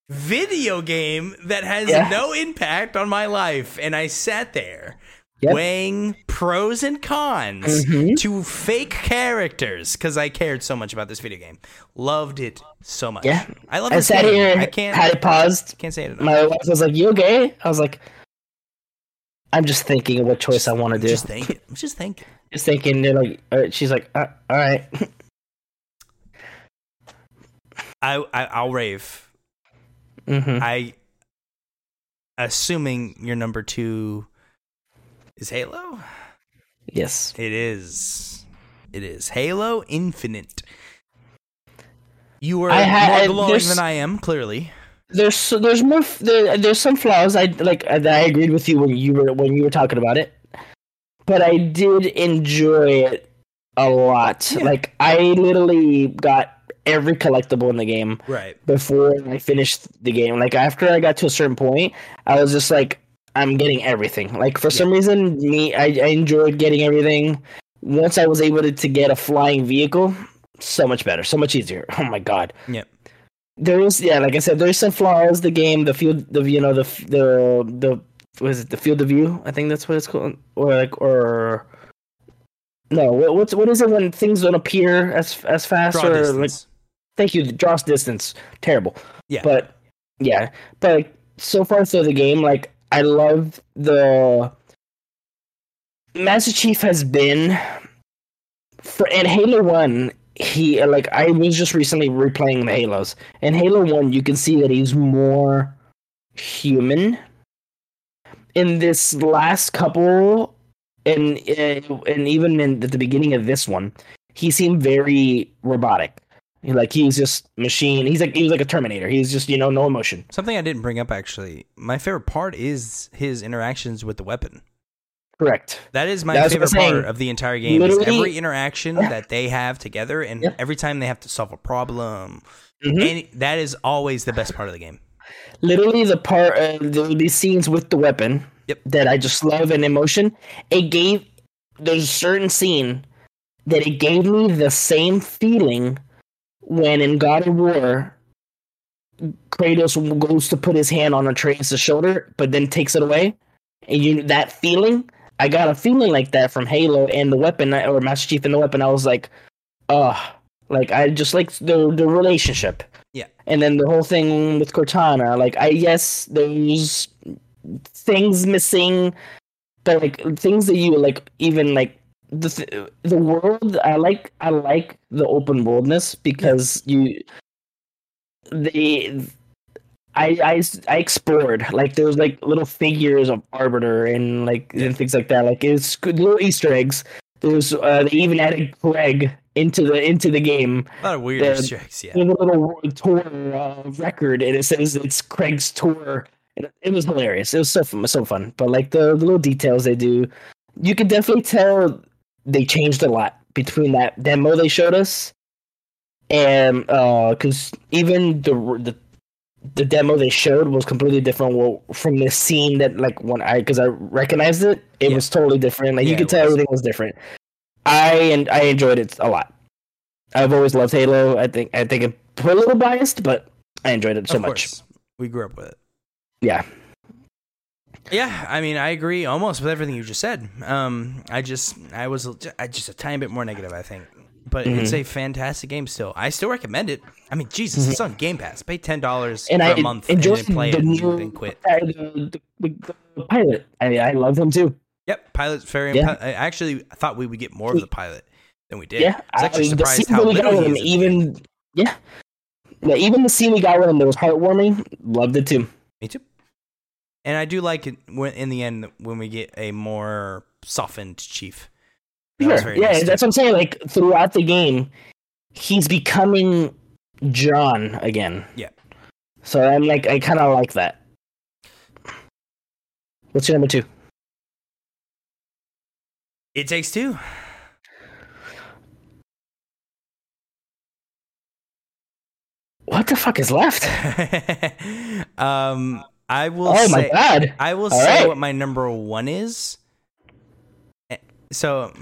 video game that has Yeah. no impact on my life. And I sat there. Yep. Weighing pros and cons Mhm. to fake characters because I cared so much about this video game. Loved it so much. Yeah. I love I sat game. here, I can't had it paused. can't say it enough. My wife was like, "You okay?" I was like, "I'm just thinking of what choice I want to do." Just thinking. I'm just thinking. Just thinking. They're like, right. she's like, uh, "All right." I, I I'll rave. hmm I assuming your number two is Halo. Yes. It is. It is Halo Infinite. You are I more I- glowing than I am. Clearly, There's there's more there, there's some flaws. I like uh, that I agreed with you when you were when you were talking about it, but I did enjoy it a lot. Yeah. Like I literally got every collectible in the game. right? before I finished the game. Like after I got to a certain point, I was just like, I'm getting everything. Like for some reason, me, I, I enjoyed getting everything. Once I was able to, to get a flying vehicle, so much better, so much easier. Oh my god. Yep. There is yeah, like I said, there's some flaws. The game, the field, the you know the the the was it the field of view? I think that's what it's called, or like or no, what, what's what is it when things don't appear as as fast Draw or like thank you, the draws distance, terrible. Yeah. but yeah, but like, so far so the game, like I love the Master Chief has been for in Halo One. He like I was just recently replaying the Halos. In Halo One, you can see that he's more human. In this last couple, and eh, and even in at the beginning of this one, he seemed very robotic. Like he's just machine. He's like he was like a Terminator. He's just you know no emotion. Something I didn't bring up actually. My favorite part is his interactions with the weapon. Correct. That is my That's favorite part of the entire game. Is every interaction Yeah. that they have together, and Yeah. every time they have to solve a problem, Mhm. and that is always the best part of the game. literally the part uh, the, these scenes with the weapon Yep. that I just love and emotion. It gave there's a certain scene that it gave me the same feeling when in God of War Kratos goes to put his hand on Atreus' shoulder, but then takes it away. And you that feeling, I got a feeling like that from Halo and the weapon or Master Chief and the weapon. I was like, uh like I just like the the relationship. Yeah. And then the whole thing with Cortana, like I yes, there's things missing, but like things that you like even like the th- the world. I like I like the open worldness because you the I, I I explored like there was like little figures of Arbiter and like and things like that. Like it's good little Easter eggs. There's uh, they even added Craig into the into the game. A lot of weird The- Easter eggs, yeah. There's a little tour uh, record, and it says it's Craig's tour. And it was hilarious. It was so fun, so fun. But like the, the little details they do, you can definitely tell they changed a lot between that demo they showed us and because even the the the demo they showed was completely different from the scene that like when I because I recognized it, it Yeah. was totally different. Like Yeah, you could tell was. everything was different. I and I enjoyed it a lot. I've always loved Halo. I think I think I'm a little biased, but I enjoyed it so of much. We grew up with it. Yeah, Yeah, I mean, I agree almost with everything you just said. Um, I just, I was I just a tiny bit more negative, I think. But it's Mm-hmm. a fantastic game still. I still recommend it. I mean, Jesus, it's on Game Pass. Pay ten dollars for I a month and then play the it and then quit. the, the, the pilot. I I love him too. Yep, pilot's very. Yeah. I actually thought we would get more of the pilot than we did. Yeah, I was actually I- surprised how that we got little him, even yeah, yeah, even the scene we got with him that was heartwarming. Loved it too. Me too. And I do like it when, in the end when we get a more softened chief. That Sure. Yeah, that's what I'm saying. Like throughout the game, he's becoming John again. Yeah. So I'm like, I kind of like that. What's your number two? It takes two. What the fuck is left? um, I will Oh my say, god! I will All say right. what my number one is. Eh, So,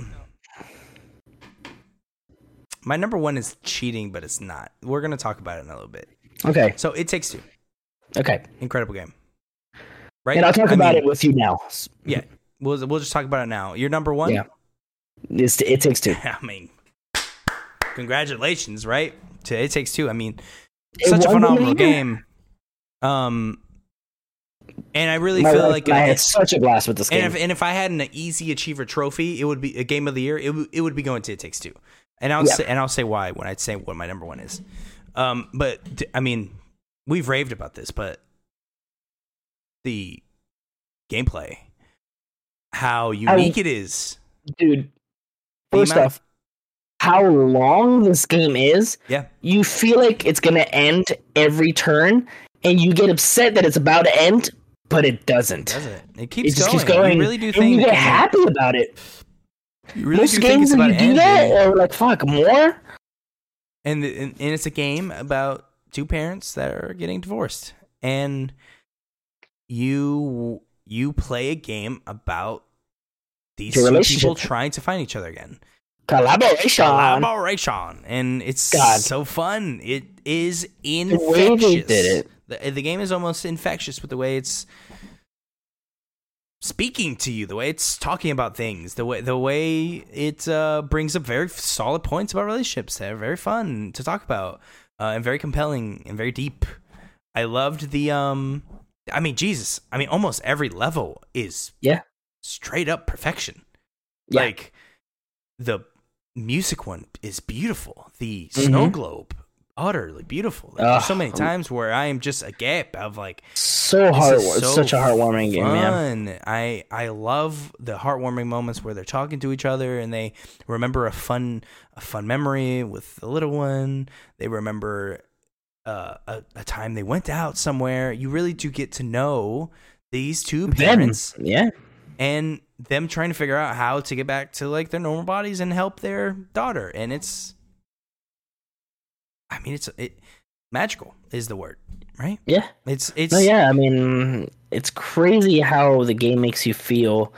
my number one is cheating, but it's not. We're gonna talk about it in a little bit. Okay, So, it takes two. okay, Incredible game, right? and I'll talk I about mean, it with you now. Yeah, we'll we'll just talk about it now. Your number one. Yeah. It's, it takes two. I mean, congratulations, right? To It Takes Two. I mean, It such a phenomenal game. Um, and I really My feel like I had such a blast with this game. and if and if I had an easy achiever trophy, it would be a game of the year. It would it would be going to It Takes Two, and I'll say and I'll say why when I say what my number one is. Um, but I mean, we've raved about this, but the gameplay, how unique it is. Dude, first off, how long this game is, Yeah, you feel like it's gonna end every turn, and you get upset that it's about to end, but it doesn't. does it? It keeps It just going. keeps going. You really do and think you get happy about it. You really Most do games about you do that or like fuck more. and, and and it's a game about two parents that are getting divorced and you you play a game about these two people trying to find each other again Collaboration. collaboration and it's God. so fun it is way infectious they did it. The, the game is almost infectious with the way it's speaking to you, the way it's talking about things, the way the way it uh, brings up very solid points about relationships that are very fun to talk about uh, and very compelling and very deep. I loved the um, I mean, Jesus, I mean, almost every level is Yeah. straight up perfection. Yeah. Like the music one is beautiful. The snow Mhm. globe utterly beautiful. Like, there's so many times where I am just a gap of like So heart. is It's so such a heartwarming game, man. I I love the heartwarming moments where they're talking to each other and they remember a fun a fun memory with the little one. They remember uh, a a time they went out somewhere. You really do get to know these two Them. parents Yeah. and them trying to figure out how to get back to like their normal bodies and help their daughter. And it's, I mean, it's it magical is the word, right? Yeah. It's it's No, yeah. I mean, it's crazy how the game makes you feel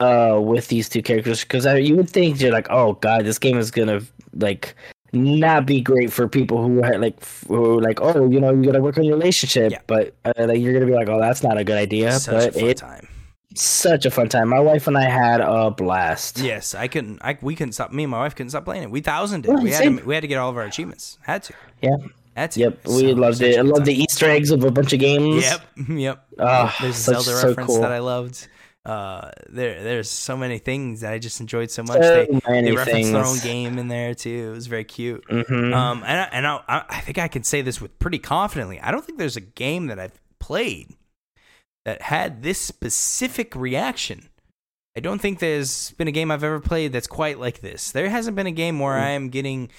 uh with these two characters because you would think you're like, oh god, this game is gonna like not be great for people who are like who are like, oh, you know, you gotta work on your relationship, Yeah. but uh, like you're gonna be like, oh, that's not a good idea. such but a it's time. Such a fun time. My wife and I had a blast. Yes, I couldn't. I we couldn't stop. Me and my wife couldn't stop playing it. We thousanded. Right, we had to. We had to get all of our achievements. Had to. Yeah. That's. Yep, we So, loved it. I good love time. the Easter eggs of a bunch of games. Yep. Yep. Ah, There's a Zelda so reference cool. that I loved. Uh, there, there's so many things that I just enjoyed so much. So they they referenced their own game in there too. It was very cute. Mhm. Um, and I, and I, I think I can say this with pretty confidently. I don't think there's a game that I've played that had this specific reaction. I don't think there's been a game I've ever played that's quite like this. There hasn't been a game where Mm. I am getting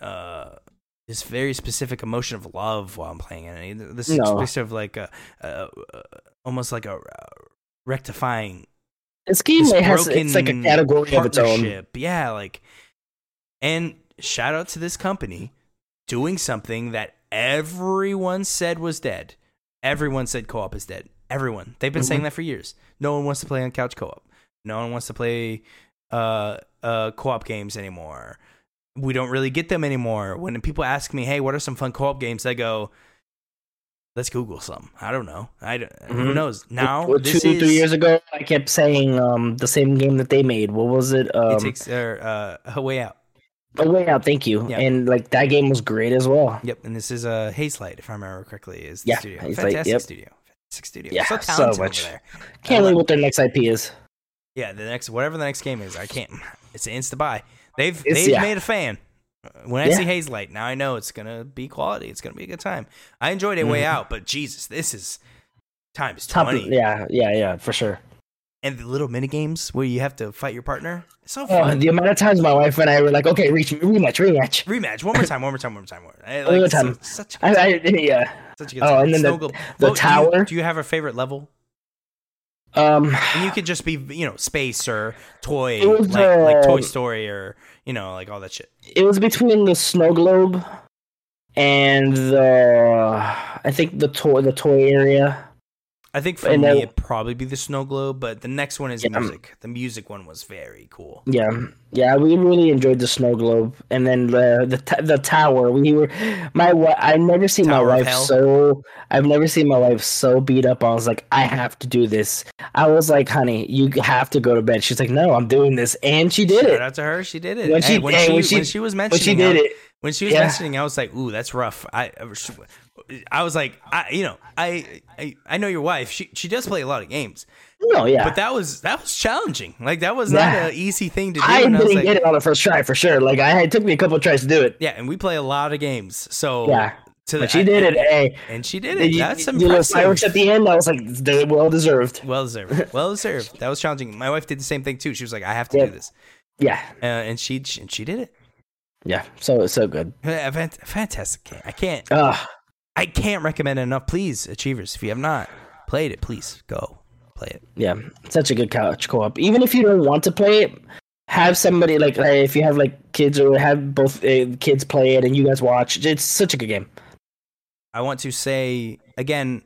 uh, this very specific emotion of love while I'm playing it. This No. specific like a, uh, uh, almost like a rectifying This game this has it's like a category of its own. Yeah, like, and shout out to this company doing something that everyone said was dead. Everyone said co-op is dead. Everyone. They've been saying Mhm. that for years. No one wants to play on couch co-op. No one wants to play uh, uh, co-op games anymore. We don't really get them anymore. When people ask me, "Hey, what are some fun co-op games?" I go, "Let's Google some." I don't know. I don't, who Mhm. knows now. Well, two, is, three years ago, I kept saying um, the same game that they made. What was it? Um, it takes uh, uh, a way out. A way out. Thank you. Yeah. And like that game was great as well. Yep, and this is a uh, Hazelight, if I remember correctly, is the Yeah, studio. Hazelight, Fantastic yep. studio. Fantastic studio. Yeah, so so talented much. over there. Can't I wait what their next IP is. Yeah, the next whatever the next game is, I can't. It's an insta buy. They've It's- they've yeah. made a fan. When I Yeah. see Hazelight, now I know it's gonna be quality. It's gonna be a good time. I enjoyed it way Mhm. out, but Jesus, this is times Top, twenty. yeah, yeah, yeah, for sure. And the little mini games where you have to fight your partner. It's so Oh, the amount of times my wife and I were like, "Okay, reach rematch, rematch." Rematch one more time, one more time, one more time. One more. I, One more time. so- such a I, good I, yeah. Such a good Oh, time. and then the- Snow Globe. the Well, do you- tower. Do you, have a favorite level? Um, And you could just be, you know, space or toy, was, like, like Toy uh, Story or, you know, like all that shit. it was between the snow globe and the I think the toy the toy area. I think for and me, then- it'd probably be the Snow Globe, but the next one is Yeah. music. The music one was very cool. Yeah, yeah, we really enjoyed the snow globe, and then the the t- the tower. We were my I've never seen Tower my wife so I've never seen my wife so beat up. I was like, I have to do this. I was like, honey, you have to go to bed. She's like, no, I'm doing this, and she did Shout it. out to her. She did it. When Hey, she- when, hey, she, when when, she- she, was When mentioning she did I- it, when she was Yeah. mentioning, I was like, "Ooh, that's rough." I, uh, I was like, I, you know, I, I, I know your wife. She, she does play a lot of games, no, yeah, but that was that was challenging. Like that was Yeah. not an easy thing to do. I I didn't like, get it on the first try for sure. Like I it took me a couple of tries to do it. yeah, and we play a lot of games. So Yeah, to but she did it. Hey, and she did it. you, That's you know, fireworks at the end. I was like, well deserved. Well deserved. Well deserved. That was challenging. My wife did the same thing too. She was like, "I have to Yeah. do this," Yeah, uh, and she and she did it. yeah. So so good. Fantastic game. I can't Uh I can't recommend it enough. Please, achievers, if you have not played it, please go play it. Yeah, such a good couch co-op. Even if you don't want to play it, have somebody like uh, if you have like kids or have both uh, kids play it and you guys watch. It's such a good game. I want to say again,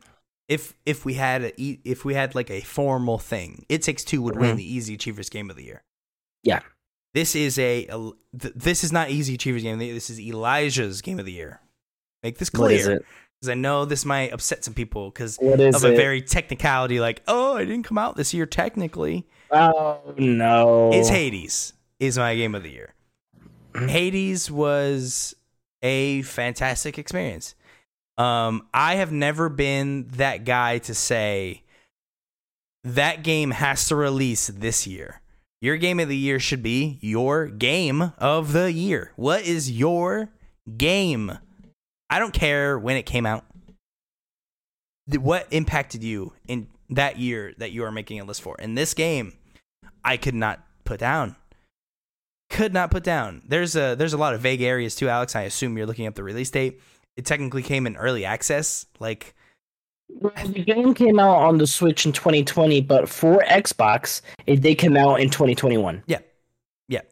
if if we had a if we had like a formal thing, It Takes Two would win Mhm. the Easy Achievers Game of the Year. Yeah. This is a, a th- this is not Easy Achievers Game. of the Year. This is Elijah's Game of the Year. Make this clear. because I know this might upset some people because of a it? very technicality, like, oh, it didn't come out this year technically. oh no! Is Hades is my game of the year. Hades was a fantastic experience. Um, I have never been that guy to say that game has to release this year. Your game of the year should be your game of the year. What is your game? I don't care when it came out. What impacted you in that year that you are making a list for? In this game, I could not put down. Could not put down. There's a there's a lot of vague areas too, Alex. I assume you're looking up the release date. It technically came in early access. Like the game came out on the Switch in 2020, but for Xbox, it did come out in 2021. yeah,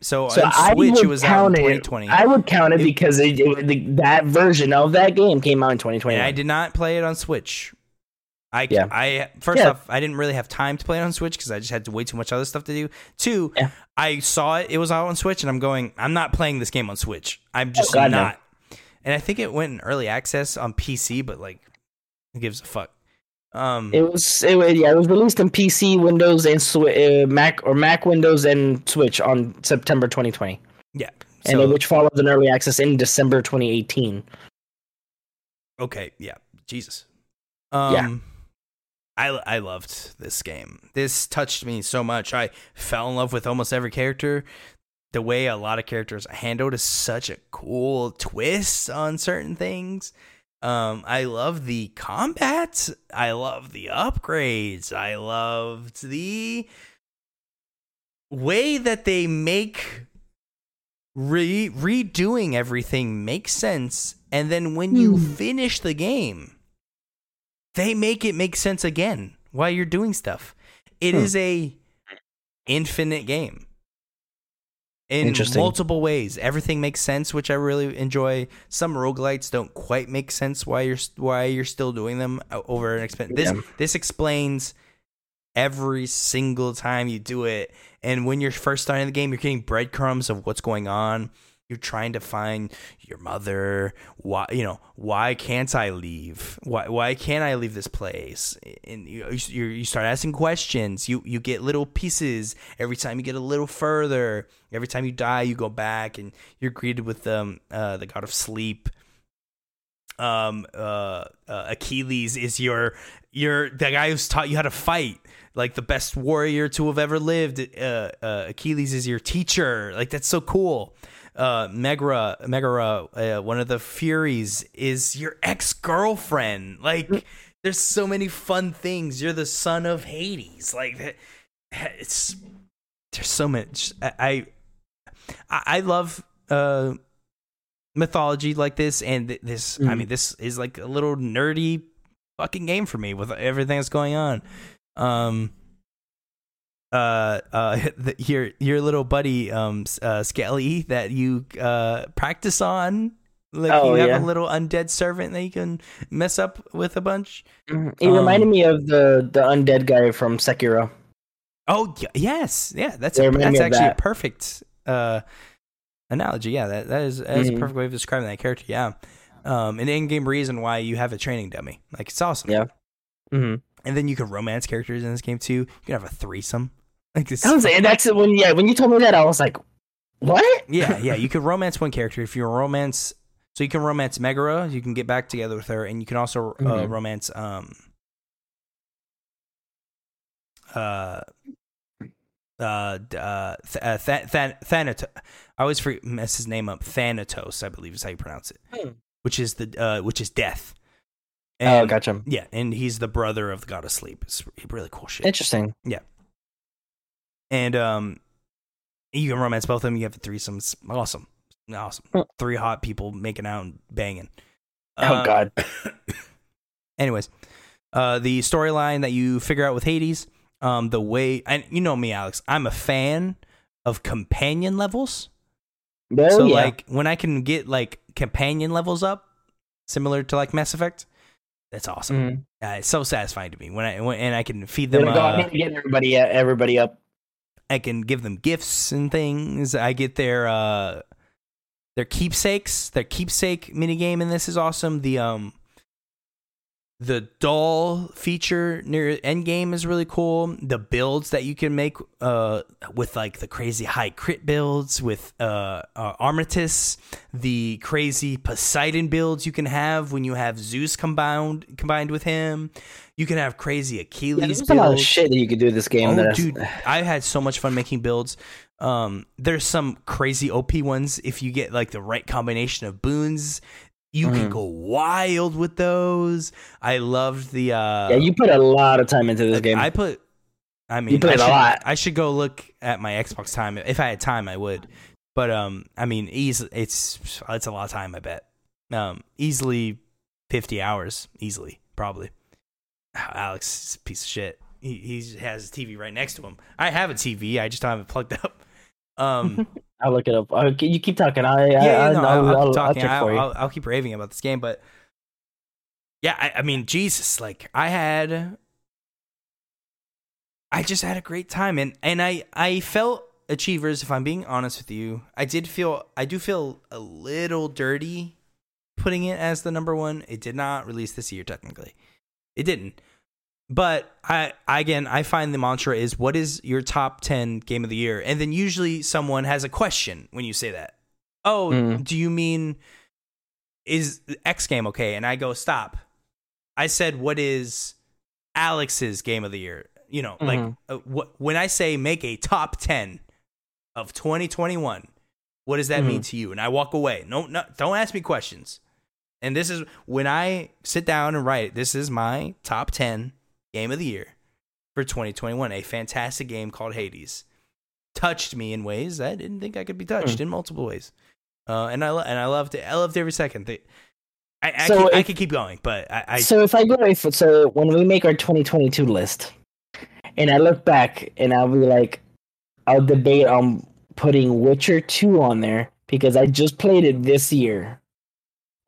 so, uh, So on I Switch would it was out in count 2020. it. I would count it It- because it, it- the, that version of that game came out in 2020. and I did not play it on Switch. I, Yeah. I first Yeah. off, I didn't really have time to play it on Switch because I just had to way too much other stuff to do. Two, Yeah. I saw it; it was out on Switch, and I'm going, I'm not playing this game on Switch. I'm oh, just Oh, God, no. not. And I think it went in early access on PC, but like, who gives a fuck? Um, It was it, wa- yeah, it was released on PC, Windows, and uh, Mac or Mac, Windows, and Switch on September 2020, yeah. and which followed an early access in December 2018. okay, yeah, Jesus. Um, Yeah. I I loved this game. This touched me so much. I fell in love with almost every character. The way a lot of characters handled is such a cool twist on certain things. Um, I love the combat. I love the upgrades. I loved the way that they make re- redoing everything makes sense. And then when you Hmm. finish the game, they make it make sense again while you're doing stuff. It Hmm. is a infinite game in multiple ways. Everything makes sense, which I really enjoy. Some roguelites don't quite make sense why you're why you're still doing them uh, over an expense. This Yeah. this explains every single time you do it. And when you're first starting the game, you're getting breadcrumbs of what's going on. You're trying to find your mother. Why, you know, why can't I leave? Why, why can't I leave this place? And you, you, start asking questions. You, you get little pieces every time you get a little further. Every time you die, you go back and you're greeted with um, uh, the god of sleep um uh, uh Achilles is your your the guy who's taught you how to fight like the best warrior to have ever lived uh, uh Achilles is your teacher like that's so cool uh Megara Megara uh, one of the furies is your ex-girlfriend. Like there's so many fun things. You're the son of Hades. Like that it's there's so much. I I, I love uh mythology like this and th- this i Mhm. mean this is like a little nerdy fucking game for me with everything that's going on. Um uh uh the, your your little buddy um uh skelly that you uh practice on like Oh, you have yeah. a little undead servant that you can mess up with a bunch. It Um, reminded me of the the undead guy from Sekiro. Oh yes, yeah. That's a, that's actually a perfect uh, analogy. Yeah, that that is that is a Mhm. perfect way of describing that character. Yeah, um, an in-game reason why you have a training dummy. Like it's awesome. Yeah. hmm and then you can romance characters in this game too. You can have a threesome. Like this. That was that's when yeah when you told me that I was like, what? yeah, yeah. You can romance one character if you romance. So you can romance Megara. You can get back together with her, and you can also uh, Mhm. romance um uh uh uh, th- uh th- th- Thanatos. I always forget, mess his name up. Thanatos, I believe is how you pronounce it. Hmm. Which is the uh which is death. oh, gotcha. Yeah, and he's the brother of the god of sleep. It's really cool shit. Interesting. And um, you can romance both of them. You have the threesomes. Awesome, awesome. Hmm. Three hot people making out and banging. Oh Uh, God. Anyways, uh, the storyline that you figure out with Hades, um, the way, and you know me, Alex, I'm a fan of companion levels. Oh, so yeah. like when I can get like companion levels up, similar to like Mass Effect, that's awesome. Mhm. Uh, it's so satisfying to me when I when, and I can feed them. go Uh, ahead and get everybody everybody up. I can give them gifts and things. I get their uh their keepsakes. Their keepsake minigame in this is awesome. The um the doll feature near end game is really cool. The builds that you can make uh, with like the crazy high crit builds with uh, uh, Artemis, the crazy Poseidon builds you can have when you have Zeus combined combined with him. You can have crazy Yeah, Achilles there's a lot of shit that you could do this game. Oh, dude, I had so much fun making builds. Um, there's some crazy OP ones if you get like the right combination of boons. You can Mhm. go wild with those. I loved the. Uh, yeah, you put a lot of time into this game. I put. I mean, you put I in a should, lot. I should go look at my Xbox time. If I had time, I would. But um, I mean, easy. It's it's a lot of time. I bet. Um, easily fifty hours. Easily, probably. Alex is a piece of shit. He he has his TV right next to him. I have a TV. I just don't have it plugged up. Um, I'll look it up. You keep talking. I, yeah, I, yeah, I, no, I'll, I'll, I'll, talking. I'll. I'll, I'll keep raving about this game, but yeah, I, I mean, Jesus, like I had, I just had a great time, and and I I felt achievers. If I'm being honest with you, I did feel I do feel a little dirty putting it as the number one. It did not release this year, technically, it didn't. But I, I again, I find the mantra is what is your top ten game of the year, and then usually someone has a question when you say that. Oh, Mm. do you mean is X game okay? And I go stop. I said what is Alex's game of the year? You know, like Mhm. uh, what when I say make a top ten of 2021, what does that mean to you? And I walk away. No, no, don't ask me questions. And this is when I sit down and write. This is my top ten game of the year for 2021. A fantastic game called Hades touched me in ways I didn't think I could be touched Hmm. in multiple ways. Uh, and I lo- and I loved it. I loved every second. They, I I, So could, I could keep going, but I, I so if I go if so when we make our 2022 list, and I look back and I'll be like, I'll debate on putting Witcher 2 on there because I just played it this year.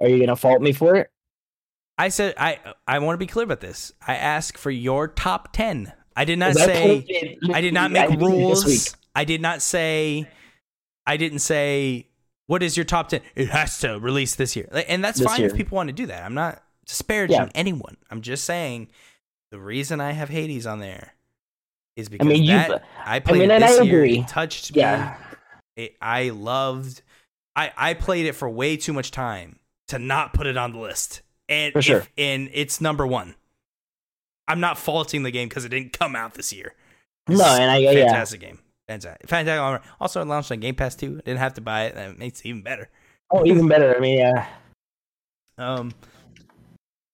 Are you gonna fault me for it? I said I I want to be clear about this. I ask for your top ten. I did not say I did not make I this rules. I did not say. I didn't say what is your top ten. It has to release this year, and that's This fine if people want to do that. I'm not disparaging Yeah. anyone. I'm just saying the reason I have Hades on there is because mean, you- that, I played mean, it and I this year. It touched me. Yeah. It, I loved. I I played it for way too much time to not put it on the list, and For if- sure. and it's number one. I'm not faulting the game because it didn't come out this year. No, This and I a yeah. fantastic game. Fantastic. Fantastic. Also, it launched on Game Pass too. Didn't have to buy it. That makes it even better. Oh, even better. I mean, yeah. Um.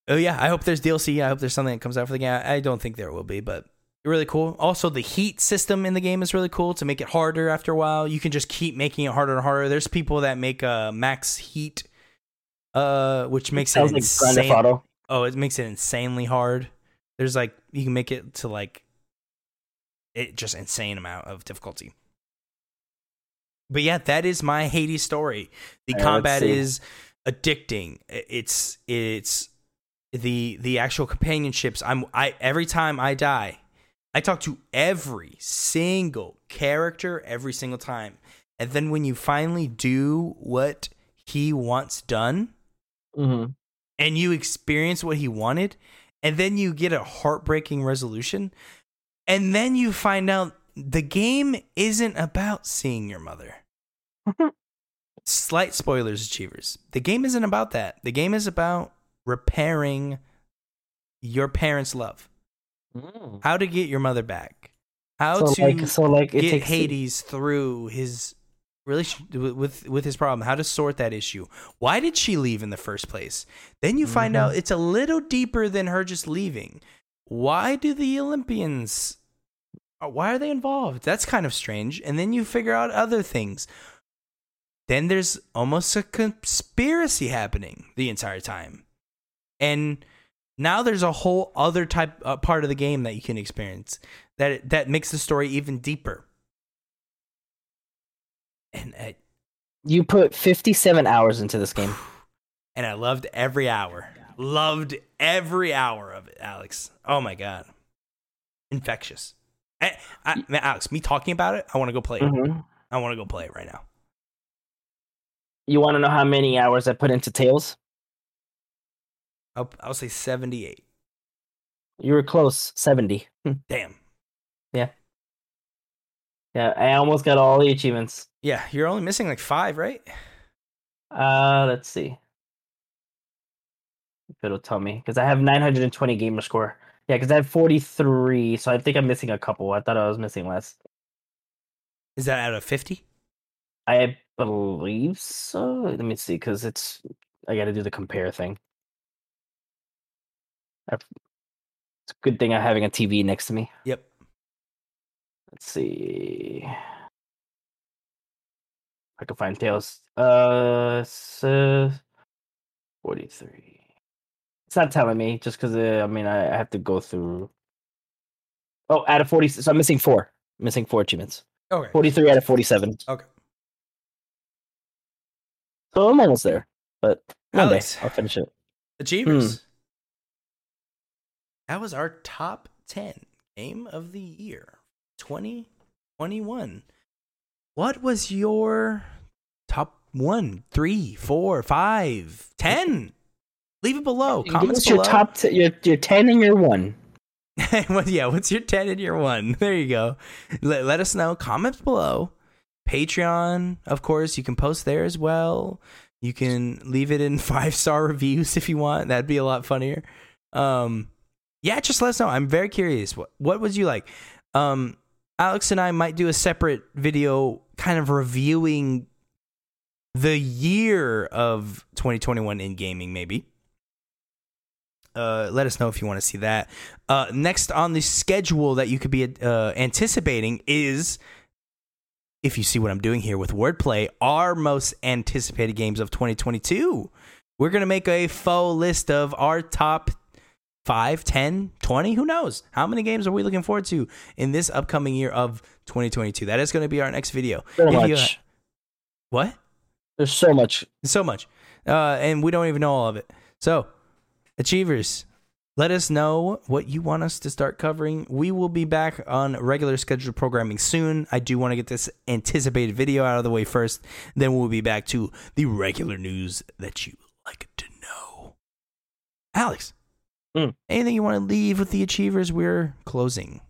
Oh yeah, I hope there's DLC. I hope there's something that comes out for the game. I don't think there will be, but really cool. Also, the heat system in the game is really cool to make it harder after a while. You can just keep making it harder and harder. There's people that make uh max heat, uh, which makes it like Grand insane. Auto. oh, it makes it insanely hard. There's like you can make it to like it just insane amount of difficulty. But yeah, that is my Hades story. The right, combat is addicting. It's it's the the actual companionships. I'm I every time I die, I talk to every single character every single time. And then when you finally do what he wants done, Mm-hmm. and you experience what he wanted, and then you get a heartbreaking resolution, and then you find out the game isn't about seeing your mother. Slight spoilers, achievers. The game isn't about that. The game is about repairing your parents' love. How to get your mother back. How So to like, so like it get takes Hades through his relation with, with his problem. How to sort that issue. Why did she leave in the first place? Then you find Mhm. out it's a little deeper than her just leaving. Why do the Olympians? uh, Why are they involved? That's kind of strange. And then you figure out other things. Then there's almost a conspiracy happening the entire time, and now there's a whole other type uh, part of the game that you can experience that that makes the story even deeper. And I, You put 57 hours into this game. and I loved every hour. Loved every hour of it, Alex. Oh my god, infectious. I, I, man, Alex, me talking about it, I want to go play it. Mhm. I want to go play it right now. You want to know how many hours I put into Tales? I'll, I'll say seventy-eight. You were close. Seventy. Damn. Yeah. Yeah, I almost got all the achievements. Yeah, you're only missing like five, right? Uh, let's see if it'll tell me because I have 920 gamer score. Yeah, because I have 43, so I think I'm missing a couple. I thought I was missing less. Is that out of 50? I believe so. Let me see, because it's I got to do the compare thing. I've- It's a good thing I'm having a TV next to me. Yep. Let's see. I can find Tales. Uh, so 43. It's not telling me just because uh, I mean I, I have to go through. Oh, out of 40, so I'm missing four. I'm Missing four achievements. Okay. 43 out of 47. Okay. So I'm almost there, but one Alex. day I'll finish it. Achievers. That was our top 10 game of the year 2021. What was your top one, three, four, five, ten? Leave it below. Give Comments us your top, t- your your 10 and your one. Well, yeah, what's your 10 and your 1? There you go. Let, let us know. Comments below. Patreon, of course, you can post there as well. You can leave it in five star reviews if you want. That'd be a lot funnier. Um, yeah, just let us know. I'm very curious. What what was you like? Um, Alex and I might do a separate video, kind of reviewing the year of 2021 in gaming, maybe. Uh, let us know if you want to see that. Uh, next on the schedule that you could be uh, anticipating is, if you see what I'm doing here with wordplay, our most anticipated games of 2022. We're going to make a faux list of our top 5, 10, 20, who knows? How many games are we looking forward to in this upcoming year of 2022? That is going to be our next video. So If much. you- what? There's so much. so much uh, and we don't even know all of it so achievers let us know what you want us to start covering we will be back on regular scheduled programming soon i do want to get this anticipated video out of the way first then we'll be back to the regular news that you like to know alex Mm. anything you want to leave with the achievers we're closing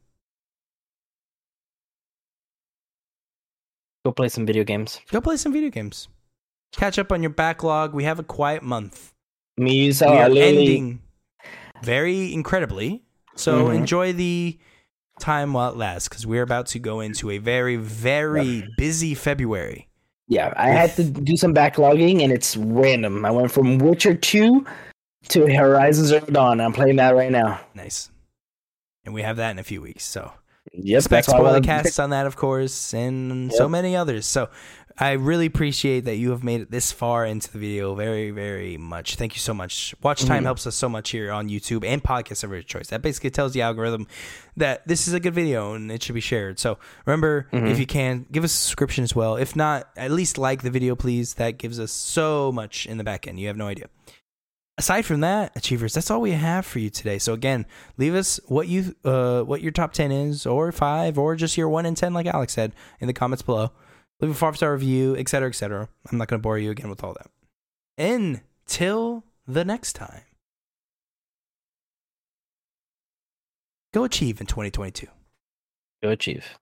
Go play some video games. go play some video games catch up on your backlog we have a quiet month Me, so we are ending very incredibly. So Mhm. enjoy the time while it lasts because we're about to go into a very, very busy February. yeah, I had to do some backlogging, and it's random. I went from Witcher Two to Horizon Zero Dawn. I'm playing that right now. Nice. And we have that in a few weeks. So Yep, expect that's why I spoiler casts on that, of course, and so many others. So I really appreciate that you have made it this far into the video. Very, very much. Thank you so much. Watch time Mhm. helps us so much here on YouTube and podcast of your choice. That basically tells the algorithm that this is a good video and it should be shared. So remember, Mhm. if you can, give us a subscription as well. If not, at least like the video, please. That gives us so much in the back end. You have no idea aside from that, achievers, that's all we have for you today. So again, leave us what you uh what your top ten is, or five, or just your one in ten, like Alex said, in the comments below. Leave a five star review, etc., etc. I'm not gonna bore you again with all that. Until the next time, go achieve in 2022. Go achieve.